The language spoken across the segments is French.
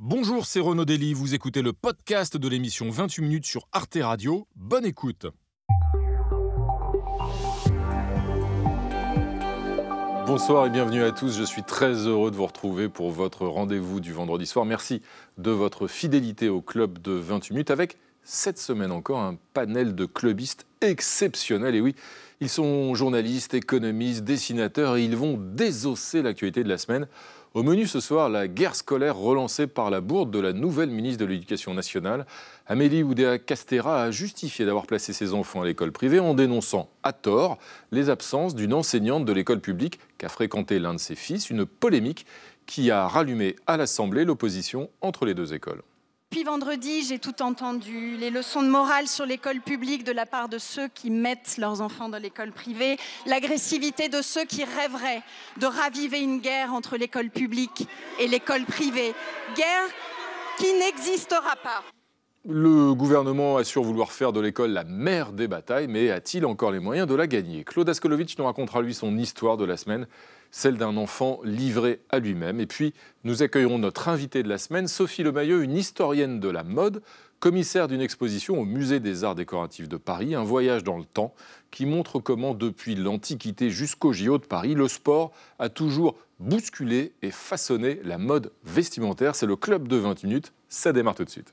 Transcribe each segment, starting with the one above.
Bonjour, c'est Renaud Dely, vous écoutez le podcast de l'émission 28 minutes sur Arte Radio. Bonne écoute. Bonsoir et bienvenue à tous. Je suis très heureux de vous retrouver pour votre rendez-vous du vendredi soir. Merci de votre fidélité au club de 28 minutes avec cette semaine encore un panel de clubistes exceptionnels. Et oui, ils sont journalistes, économistes, dessinateurs et ils vont désosser l'actualité de la semaine. Au menu ce soir, la guerre scolaire relancée par la bourde de la nouvelle ministre de l'Éducation nationale. Amélie Oudéa Castera a justifié d'avoir placé ses enfants à l'école privée en dénonçant, à tort, les absences d'une enseignante de l'école publique qu'a fréquenté l'un de ses fils, une polémique qui a rallumé à l'Assemblée l'opposition entre les deux écoles. Puis vendredi, j'ai tout entendu, les leçons de morale sur l'école publique de la part de ceux qui mettent leurs enfants dans l'école privée, l'agressivité de ceux qui rêveraient de raviver une guerre entre l'école publique et l'école privée, guerre qui n'existera pas. Le gouvernement assure vouloir faire de l'école la mère des batailles, mais a-t-il encore les moyens de la gagner? Claude Askolovitch nous racontera lui son histoire de la semaine celle d'un enfant livré à lui-même. Et puis, nous accueillerons notre invitée de la semaine, Sophie Lemayeux, une historienne de la mode, commissaire d'une exposition au Musée des Arts Décoratifs de Paris, un voyage dans le temps qui montre comment, depuis l'Antiquité jusqu'au JO de Paris, le sport a toujours bousculé et façonné la mode vestimentaire. C'est le club de 20 minutes, ça démarre tout de suite.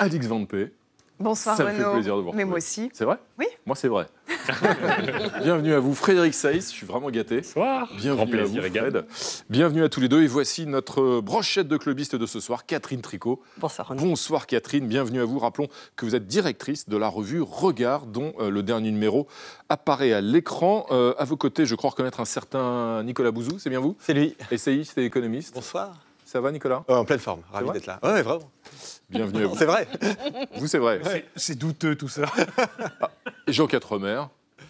Alix Van P. Bonsoir Ça me fait Renaud. plaisir de vous Mais retrouver. moi aussi. C'est vrai Oui. Moi, c'est vrai. Bienvenue à vous, Frédéric Saïs. Je suis vraiment gâté. Bonsoir. Bienvenue Grand à plaisir vous. Fred. Bienvenue à tous les deux. Et voici notre brochette de clubistes de ce soir, Catherine Tricot. Bonsoir Renaud. Bonsoir Catherine, bienvenue à vous. Rappelons que vous êtes directrice de la revue Regard, dont euh, le dernier numéro apparaît à l'écran. Euh, à vos côtés, je crois reconnaître un certain Nicolas Bouzou, c'est bien vous C'est lui. Essayiste et économiste. Bonsoir. Ça va Nicolas en pleine forme, ravi d'être là. Ouais, vraiment. Bienvenue. C'est vrai. Vous, c'est vrai. C'est douteux tout ça. Jean Quatremer,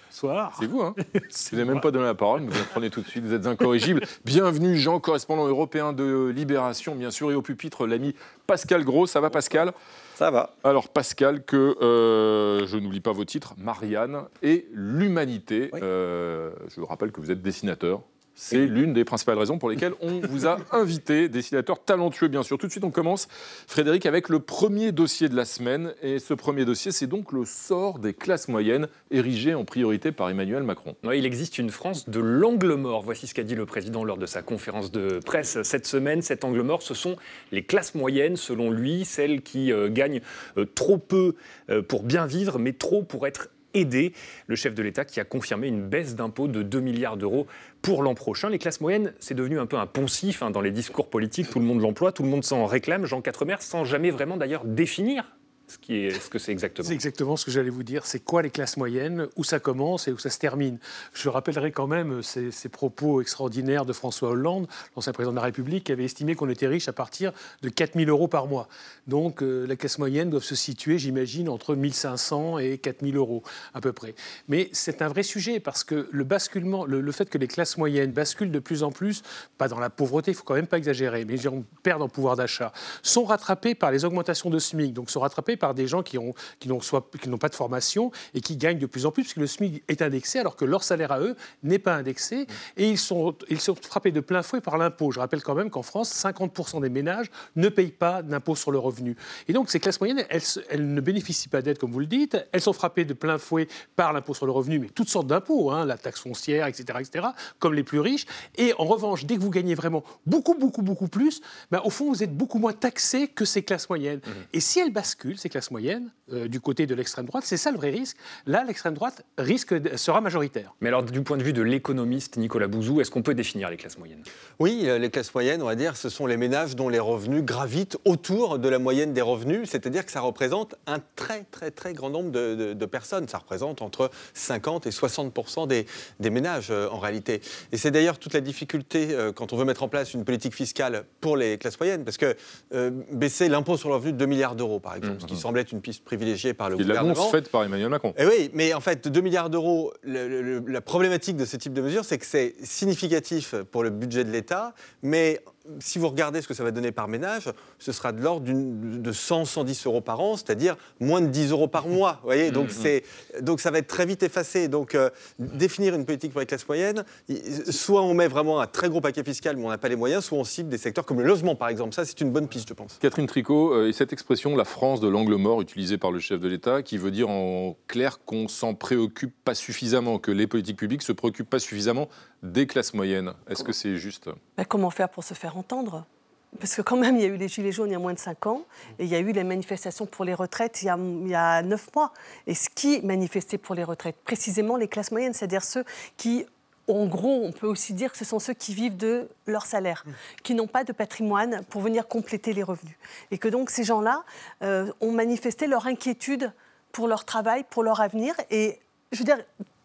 Bonsoir. c'est vous, hein Vous n'avez même pas donné la parole, mais vous la prenez tout de suite, vous êtes incorrigible. Bienvenue Jean, correspondant européen de Libération, bien sûr, et au pupitre, l'ami Pascal Gros. Ça va Pascal? Ça va. Alors Pascal, que euh, je n'oublie pas vos titres, Marianne et l'humanité. Oui. Euh, je vous rappelle que vous êtes dessinateur. C'est l'une des principales raisons pour lesquelles on vous a invité, dessinateur talentueux bien sûr. Tout de suite on commence, Frédéric, avec le premier dossier de la semaine. Et ce premier dossier, c'est donc le sort des classes moyennes, érigé en priorité par Emmanuel Macron. Il existe une France de l'angle mort. Voici ce qu'a dit le président lors de sa conférence de presse cette semaine. Cet angle mort, ce sont les classes moyennes, selon lui, celles qui euh, gagnent euh, trop peu euh, pour bien vivre, mais trop pour être aidées. Le chef de l'État qui a confirmé une baisse d'impôts de 2 milliards d'euros pour l'an prochain. Les classes moyennes, c'est devenu un peu un poncif hein, dans les discours politiques. Tout le monde l'emploie, tout le monde s'en réclame. Jean Quatremer, sans jamais vraiment d'ailleurs définir ce, que c'est exactement. C'est exactement ce que j'allais vous dire. C'est quoi les classes moyennes? Où ça commence et où ça se termine? Je rappellerai quand même ces, ces propos extraordinaires de François Hollande, l'ancien président de la République, qui avait estimé qu'on était riche à partir de 4 000 euros par mois. Donc euh, la classe moyenne doit se situer, j'imagine, entre 1 500 et 4 000 euros à peu près. Mais c'est un vrai sujet parce que le basculement, le, le fait que les classes moyennes basculent de plus en plus, pas dans la pauvreté, il faut quand même pas exagérer, mais on perd en pouvoir d'achat, sont rattrapés par les augmentations de SMIC, donc sont rattrapés par des gens qui ont qui n'ont qui pas de formation et qui gagnent de plus en plus puisque le SMIC est indexé alors que leur salaire à eux n'est pas indexé et ils sont ils sont frappés de plein fouet par l'impôt. Je rappelle quand même qu'en France, 50% des ménages ne payent pas d'impôt sur le revenu. Et donc ces classes moyennes, elles, elles ne bénéficient pas d'aide comme vous le dites. Elles sont frappées de plein fouet par l'impôt sur le revenu, mais toutes sortes d'impôts, hein, la taxe foncière, etc., etc., comme les plus riches. Et en revanche, dès que vous gagnez vraiment beaucoup, beaucoup, beaucoup plus, ben, au fond, vous êtes beaucoup moins taxé que ces classes moyennes. Et si elles basculent, ces classes moyennes, euh, du côté de l'extrême droite, c'est ça le vrai risque. Là, l'extrême droite risque sera majoritaire. Mais alors, du point de vue de l'économiste Nicolas Bouzou, est-ce qu'on peut définir les classes moyennes? Oui, euh, les classes moyennes, on va dire, ce sont les ménages dont les revenus gravitent autour de la moyenne des revenus, c'est-à-dire que ça représente un très, très, très grand nombre de, de- de personnes. Ça représente entre 50 et 60 des, des ménages, euh, en réalité. Et c'est d'ailleurs toute la difficulté euh, quand on veut mettre en place une politique fiscale pour les classes moyennes, parce que euh, baisser l'impôt sur le revenu de 2 milliards d'euros, par exemple, ce qui semble être une piste privilégiée par le Et gouvernement. l'annonce faite par Emmanuel Macron. Eh oui, mais en fait, 2 milliards d'euros, le- le- le- la problématique de ce type de mesure, c'est que c'est significatif pour le budget de l'État, mais si vous regardez ce que ça va donner par ménage, ce sera de l'ordre de 100, 110 euros par an, c'est-à-dire moins de 10 euros par mois. Vous voyez donc, mm-hmm. donc ça va être très vite effacé. Donc euh, définir une politique pour les classes moyennes, soit on met vraiment un très gros paquet fiscal, mais on n'a pas les moyens, soit on cible des secteurs comme le logement, par exemple. Ça, c'est une bonne piste, je pense. Catherine Tricot, euh, et cette expression, la France de l'angle mort, utilisée par le chef de l'État, qui veut dire en clair qu'on s'en préoccupe pas suffisamment, que les politiques publiques se préoccupent pas suffisamment des classes moyennes. Est-ce que c'est juste ben, Comment faire pour se faire entendre? Parce que quand même, il y a eu les Gilets jaunes il y a moins de 5 ans, et il y a eu les manifestations pour les retraites il y a, il y a 9 mois. Et ce qui manifestait pour les retraites Précisément les classes moyennes, c'est-à-dire ceux qui en gros, on peut aussi dire que ce sont ceux qui vivent de leur salaire, mmh. qui n'ont pas de patrimoine pour venir compléter les revenus. Et que donc ces gens-là euh, ont manifesté leur inquiétude pour leur travail, pour leur avenir. Et je veux dire,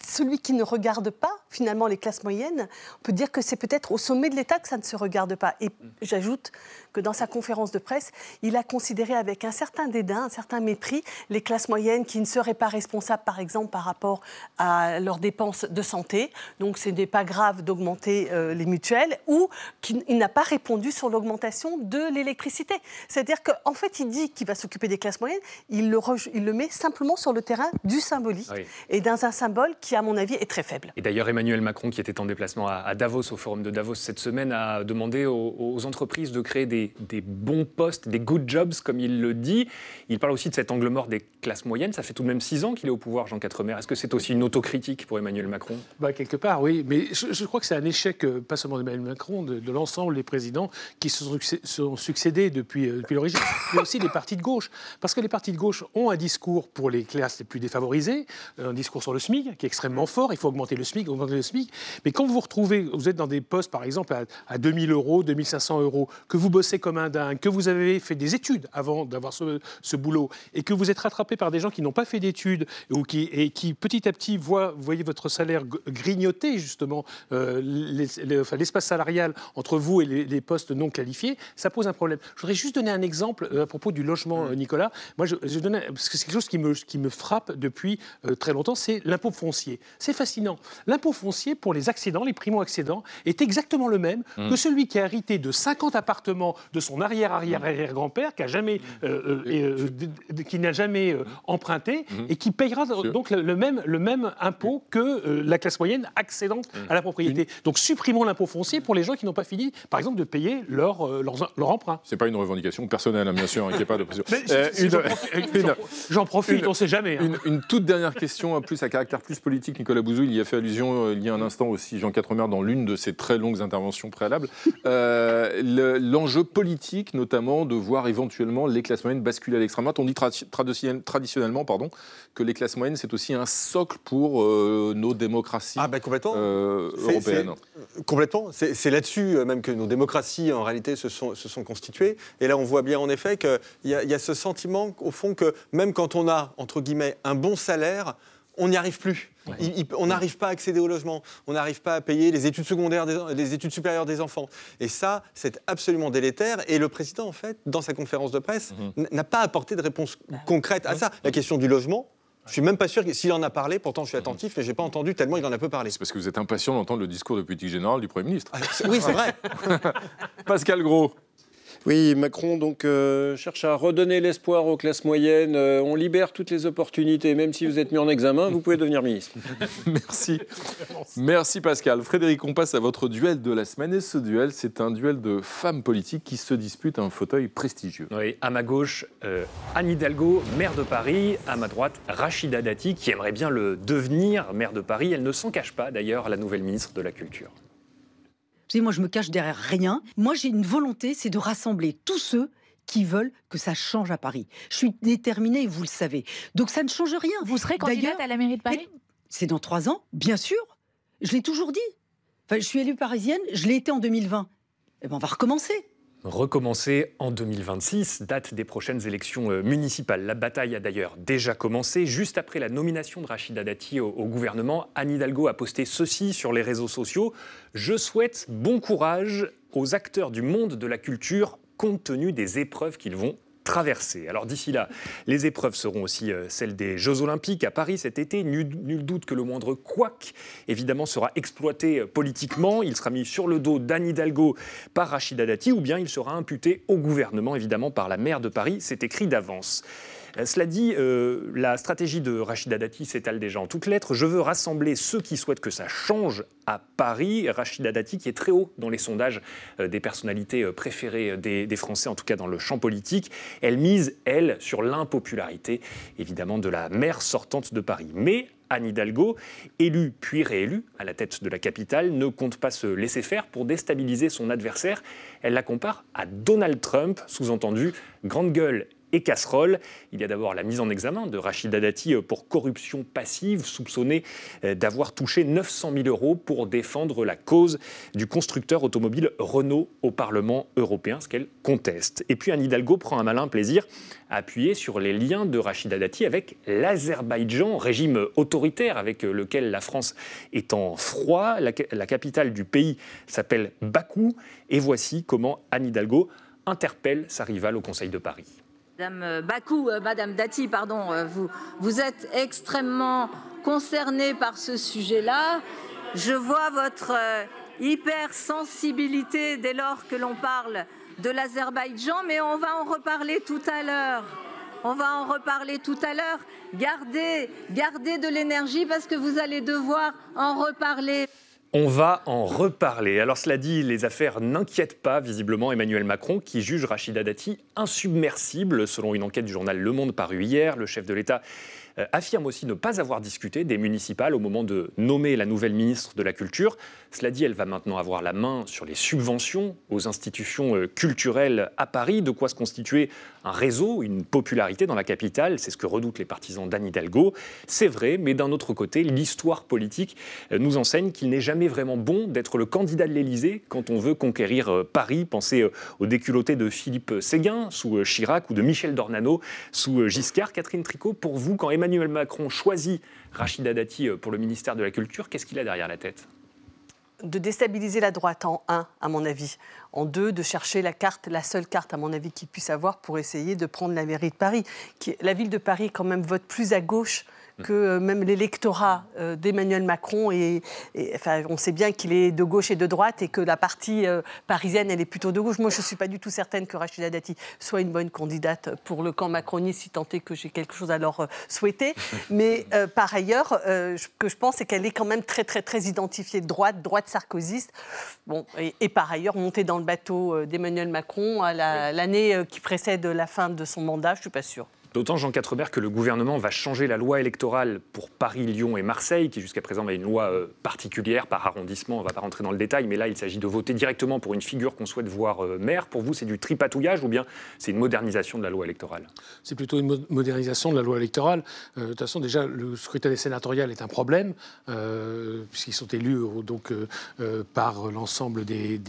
celui qui ne regarde pas finalement les classes moyennes, on peut dire que c'est peut-être au sommet de l'État que ça ne se regarde pas. Et mmh. j'ajoute que dans sa conférence de presse, il a considéré avec un certain dédain, un certain mépris, les classes moyennes qui ne seraient pas responsables, par exemple, par rapport à leurs dépenses de santé. Donc, ce n'est pas grave d'augmenter euh, les mutuelles, ou qu'il n'a pas répondu sur l'augmentation de l'électricité. C'est-à-dire qu'en fait, il dit qu'il va s'occuper des classes moyennes, il le, il le met simplement sur le terrain du symbolique, et dans un symbole qui, à mon avis, est très faible. Et d'ailleurs, Emmanuel Macron, qui était en déplacement à, Davos, au forum de Davos cette semaine, a demandé aux entreprises de créer des bons postes, des good jobs, comme il le dit. Il parle aussi de cet angle mort des classes moyennes. Ça fait tout de même six ans qu'il est au pouvoir, Jean Quatremer. Est-ce que c'est aussi une autocritique pour Emmanuel Macron? Bah, Quelque part, oui. Mais je, crois que c'est un échec, euh, pas seulement d'Emmanuel Macron, de, l'ensemble des présidents qui se sont succédés depuis, euh, depuis l'origine, mais aussi des partis de gauche. Parce que les partis de gauche ont un discours pour les classes les plus défavorisées, un discours sur le SMIC qui est extrêmement fort. Il faut augmenter le SMIC, le SMIC. Mais quand vous vous retrouvez, vous êtes dans des postes, par exemple, à, à 2000 euros, 2500 euros, que vous bossez comme un dingue, que vous avez fait des études avant d'avoir ce, boulot, et que vous êtes rattrapé par des gens qui n'ont pas fait d'études, ou qui, et qui petit à petit voient, voyez votre salaire grignoter justement euh, l'espace salarial entre vous et les, postes non qualifiés, ça pose un problème. Je voudrais juste donner un exemple euh, à propos du logement, mmh. Nicolas. Moi, je, je parce que c'est quelque chose qui me, qui me frappe depuis euh, très longtemps, c'est l'impôt foncier. C'est fascinant. L'impôt foncier pour les accédants, les primo-accédants, est exactement le même mmh. que celui qui a hérité de 50 appartements de son arrière, arrière, arrière grand-père qui a jamais, euh, euh, euh, qui n'a jamais emprunté et qui payera donc le, même, le même impôt que la classe moyenne accédante à la propriété. Donc supprimons l'impôt foncier pour les gens qui n'ont pas fini, par exemple, de payer leur, leur, emprunt. C'est pas une revendication personnelle, hein, bien sûr, n'y a pas de J'en profite, on ne sait jamais. Hein. Une, toute dernière question, plus à caractère plus politique. Nicolas Bouzou, il y a fait allusion il y a un instant aussi, Jean Quatremer, dans l'une de ses très longues interventions préalables. L'enjeu politique notamment de voir éventuellement les classes moyennes basculer à l'extrême droite. On dit traditionnellement pardon, que les classes moyennes, c'est aussi un socle pour euh, nos démocraties ah ben complètement. Euh, européennes. complètement. C'est là-dessus euh, même que nos démocraties, en réalité, se sont, se sont constituées. Et là, on voit bien en effet qu'il y, y, a ce sentiment, au fond, que même quand on a, entre guillemets, un bon salaire, on n'y arrive plus. on n'arrive pas à accéder au logement, on n'arrive pas à payer les études secondaires, les études supérieures des enfants. Et ça, c'est absolument délétère. Et le président, en fait, dans sa conférence de presse, mhm. n'a pas apporté de réponse bah, concrète à ça. La question du logement, je suis même pas sûr s'il en a parlé, pourtant je suis attentif, mais je n'ai pas entendu tellement il en a peu parlé. C'est parce que vous êtes impatient d'entendre le discours de politique générale du Premier ministre. Ah, oui, c'est vrai. Pascal Gros. Oui, Macron donc euh, cherche à redonner l'espoir aux classes moyennes. Euh, on libère toutes les opportunités, même si vous êtes mis en examen, vous pouvez devenir ministre. Merci. Merci Pascal. Frédéric, on passe à votre duel de la semaine. Et ce duel, c'est un duel de femmes politiques qui se disputent un fauteuil prestigieux. Oui, à ma gauche, euh, Anne Hidalgo, maire de Paris. À ma droite, Rachida Dati, qui aimerait bien le devenir maire de Paris. Elle ne s'en cache pas d'ailleurs, la nouvelle ministre de la Culture moi, je me cache derrière rien. Moi, j'ai une volonté, c'est de rassembler tous ceux qui veulent que ça change à Paris. Je suis déterminée, vous le savez. Donc ça ne change rien. Vous serez candidate à la mairie de Paris? C'est dans trois ans, bien sûr. Je l'ai toujours dit. Enfin, je suis élue parisienne, je l'ai été en 2020. Eh ben, on va recommencer recommencer en 2026, date des prochaines élections euh, municipales. La bataille a d'ailleurs déjà commencé. Juste après la nomination de Rachida Dati au, gouvernement, Anne Hidalgo a posté ceci sur les réseaux sociaux. Je souhaite bon courage aux acteurs du monde de la culture compte tenu des épreuves qu'ils vont traverser. Alors d'ici là, les épreuves seront aussi celles des Jeux Olympiques à Paris cet été. Nul, nul doute que le moindre couac, évidemment, sera exploité politiquement. Il sera mis sur le dos d'Anne Hidalgo par Rachida Dati ou bien il sera imputé au gouvernement, évidemment, par la maire de Paris. C'est écrit d'avance. Euh, cela dit, euh, la stratégie de Rachida Dati s'étale déjà en toutes lettres. Je veux rassembler ceux qui souhaitent que ça change à Paris. Rachida Dati, qui est très haut dans les sondages euh, des personnalités préférées des, des, Français, en tout cas dans le champ politique, elle mise, elle, sur l'impopularité, évidemment, de la maire sortante de Paris. Mais Anne Hidalgo, élue puis réélue à la tête de la capitale, ne compte pas se laisser faire pour déstabiliser son adversaire. Elle la compare à Donald Trump, sous-entendu grande gueule et casserole. Il y a d'abord la mise en examen de Rachida Dati euh, pour corruption passive, soupçonnée euh, d'avoir touché 900 000 euros pour défendre la cause du constructeur automobile Renault au Parlement européen, ce qu'elle conteste. Et puis Anne Hidalgo prend un malin plaisir à appuyer sur les liens de Rachida Dati avec l'Azerbaïdjan, régime autoritaire avec lequel la France est en froid. La, la capitale du pays s'appelle Bakou. Et voici comment Anne Hidalgo interpelle sa rivale au Conseil de Paris. Madame euh, Bakou, euh, Madame Dati, pardon, euh, vous, êtes extrêmement concernée par ce sujet-là. Je vois votre hypersensibilité dès lors que l'on parle de l'Azerbaïdjan, mais on va en reparler tout à l'heure. On va en reparler tout à l'heure. Gardez, gardez de l'énergie parce que vous allez devoir en reparler. On va en reparler. Alors cela dit, les affaires n'inquiètent pas visiblement Emmanuel Macron qui juge Rachida Dati insubmersible selon une enquête du journal Le Monde parue hier. Le chef de l'État affirme aussi ne pas avoir discuté des municipales au moment de nommer la nouvelle ministre de la Culture. Cela dit, elle va maintenant avoir la main sur les subventions aux institutions euh, culturelles à Paris, de quoi se constituer un réseau, une popularité dans la capitale. C'est ce que redoutent les partisans d'Anne Hidalgo. C'est vrai, mais d'un autre côté, l'histoire politique euh, nous enseigne qu'il n'est jamais vraiment bon d'être le candidat de l'Élysée quand on veut conquérir Paris. Pensez au déculotté de Philippe Séguin sous Chirac ou de Michel Dornano sous Giscard. Catherine Tricot, pour vous, quand Emmanuel Emmanuel Macron choisit Rachida Dati euh, pour le ministère de la Culture, qu'est-ce qu'il a derrière la tête? De déstabiliser la droite en un, à mon avis. En deux, de chercher la carte, la seule carte, à mon avis, qu'il puisse avoir pour essayer de prendre la mairie de Paris. La ville de Paris, quand même, vote plus à gauche que euh, même l'électorat euh, d'Emmanuel Macron. Et, enfin, on sait bien qu'il est de gauche et de droite et que la partie euh, parisienne, elle est plutôt de gauche. Moi, je ne suis pas du tout certaine que Rachida Dati soit une bonne candidate pour le camp macroniste, si tant est que j'ai quelque chose à leur souhaiter. Mais par ailleurs, ce que je pense, c'est qu'elle est quand même très, très, très identifiée de droite, droite sarkozyste. Bon, et, par ailleurs, monter dans le bateau d'Emmanuel Macron à l'année qui précède la fin de son mandat, je ne suis pas sûre. D'autant, Jean Quatrebert, que le gouvernement va changer la loi électorale pour Paris, Lyon et Marseille, qui jusqu'à présent avait une loi euh, particulière par arrondissement. On ne va pas rentrer dans le détail, mais là, il s'agit de voter directement pour une figure qu'on souhaite voir euh, maire. Pour vous, c'est du tripatouillage ou bien c'est une modernisation de la loi électorale? C'est plutôt une modernisation de la loi électorale. Euh, de toute façon, déjà, le scrutin des sénatoriales est un problème, puisqu'ils sont élus donc, par l'ensemble des,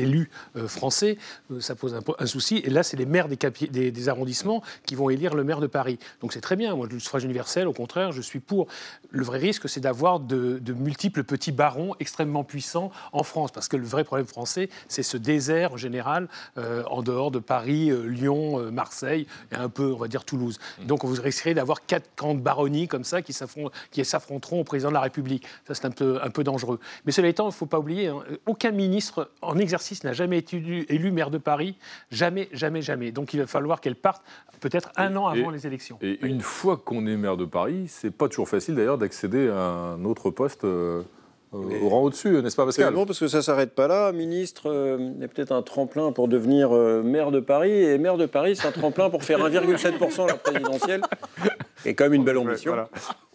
élus français. ça pose un, souci. Et là, c'est les maires des arrondissements qui vont élire le maire de Paris. Donc c'est très bien. Moi, le suffrage universel, au contraire, je suis pour. Le vrai risque, c'est d'avoir de, multiples petits barons extrêmement puissants en France, parce que le vrai problème français, c'est ce désert général euh, en dehors de Paris, euh, Lyon, euh, Marseille et un peu, on va dire, Toulouse. Donc vous risquerez d'avoir quatre grandes baronnies comme ça qui s'affronteront au président de la République. Ça, c'est un peu, un peu dangereux. Mais cela étant, il ne faut pas oublier, hein, aucun ministre en exercice n'a jamais été élu, élu maire de Paris. Jamais, jamais, jamais. Donc il va falloir qu'elle parte peut-être un an avant les élections. Et une fois qu'on est maire de Paris, c'est pas toujours facile d'ailleurs d'accéder à un autre poste. Euh, au rang au-dessus, n'est-ce pas Pascal? Non, parce que ça ne s'arrête pas là. Ministre euh, il y a peut-être un tremplin pour devenir euh, maire de Paris. Et maire de Paris, c'est un tremplin pour faire 1,7% à la présidentielle. Et quand même une belle ambition.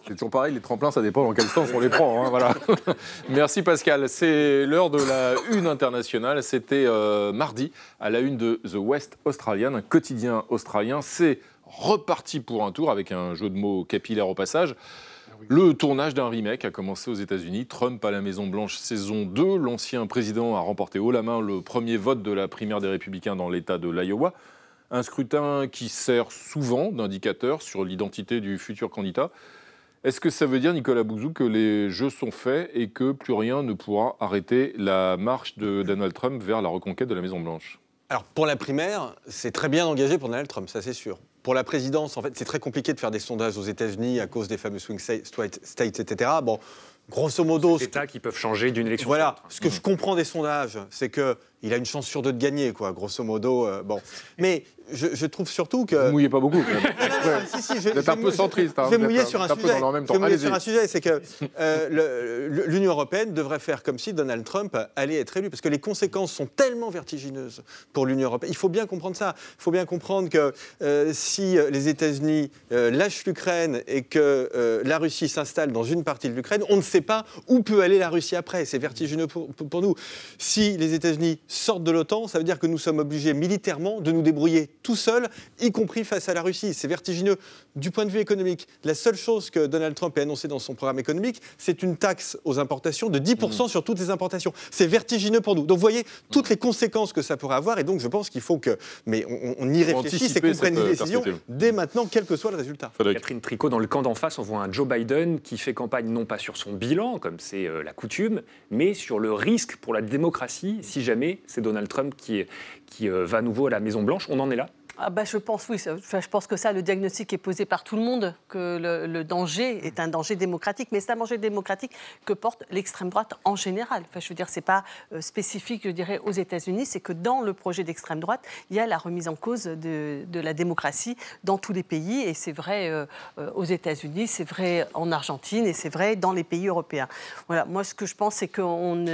C'est toujours pareil, les tremplins, ça dépend dans quel sens on les prend. Hein, voilà. Merci Pascal. C'est l'heure de la une internationale. C'était mardi à la une de The West Australian, un quotidien australien. C'est reparti pour un tour avec un jeu de mots capillaire au passage. Le tournage d'un remake a commencé aux États-Unis. Trump à la Maison-Blanche, saison 2. L'ancien président a remporté haut la main le premier vote de la primaire des Républicains dans l'État de l'Iowa. Un scrutin qui sert souvent d'indicateur sur l'identité du futur candidat. Est-ce que ça veut dire, Nicolas Bouzou, que les jeux sont faits et que plus rien ne pourra arrêter la marche de Donald Trump vers la reconquête de la Maison-Blanche Alors, pour la primaire, c'est très bien engagé pour Donald Trump, ça c'est sûr. Pour la présidence, en fait, c'est très compliqué de faire des sondages aux États-Unis à cause des fameux swing states, etc. Bon, grosso modo. Des États qui peuvent changer d'une élection. Voilà. Ce que je comprends des sondages, c'est que il a une chance sur deux de gagner, quoi, grosso modo. euh, bon. Mais je, je trouve surtout que. Vous mouillez pas beaucoup. Vous êtes un peu centriste. hein, Je vais mouiller un- sur un sujet. Je vais mouiller sur un sujet, c'est que euh, l'Union européenne devrait faire comme si Donald Trump allait être élu, parce que les conséquences sont tellement vertigineuses pour l'Union européenne. Il faut bien comprendre ça. Il faut bien comprendre que euh, si les États-Unis euh, lâchent l'Ukraine et que euh, la Russie s'installe dans une partie de l'Ukraine, on ne sait pas où peut aller la Russie après. C'est vertigineux pour, pour- pour nous. Si les États-Unis sortent de l'OTAN, ça veut dire que nous sommes obligés militairement de nous débrouiller tout seuls, y compris face à la Russie. C'est vertigineux du point de vue économique. La seule chose que Donald Trump a annoncé dans son programme économique, c'est une taxe aux importations de 10% sur toutes les importations. C'est vertigineux pour nous. Donc vous voyez toutes les conséquences que ça pourrait avoir. Et donc je pense qu'il faut que, mais on, on y réfléchisse et qu'on prenne des euh, décisions dès maintenant, quel que soit le résultat. Frédéric. Catherine Tricot, dans le camp d'en face, on voit un Joe Biden qui fait campagne non pas sur son bilan, comme c'est euh, la coutume, mais sur le risque pour la démocratie si jamais c'est Donald Trump qui, qui euh, va à nouveau à la Maison-Blanche. On en est là Ah bah, je pense, oui. je pense que ça, le diagnostic est posé par tout le monde, que le, danger est un danger démocratique. Mais c'est un danger démocratique que porte l'extrême droite en général. Enfin, je veux dire, c'est pas euh, spécifique, je dirais, aux États-Unis. C'est que dans le projet d'extrême droite, il y a la remise en cause de, de la démocratie dans tous les pays. Et c'est vrai euh, aux États-Unis, c'est vrai en Argentine et c'est vrai dans les pays européens. Voilà. Moi, ce que je pense, c'est qu'on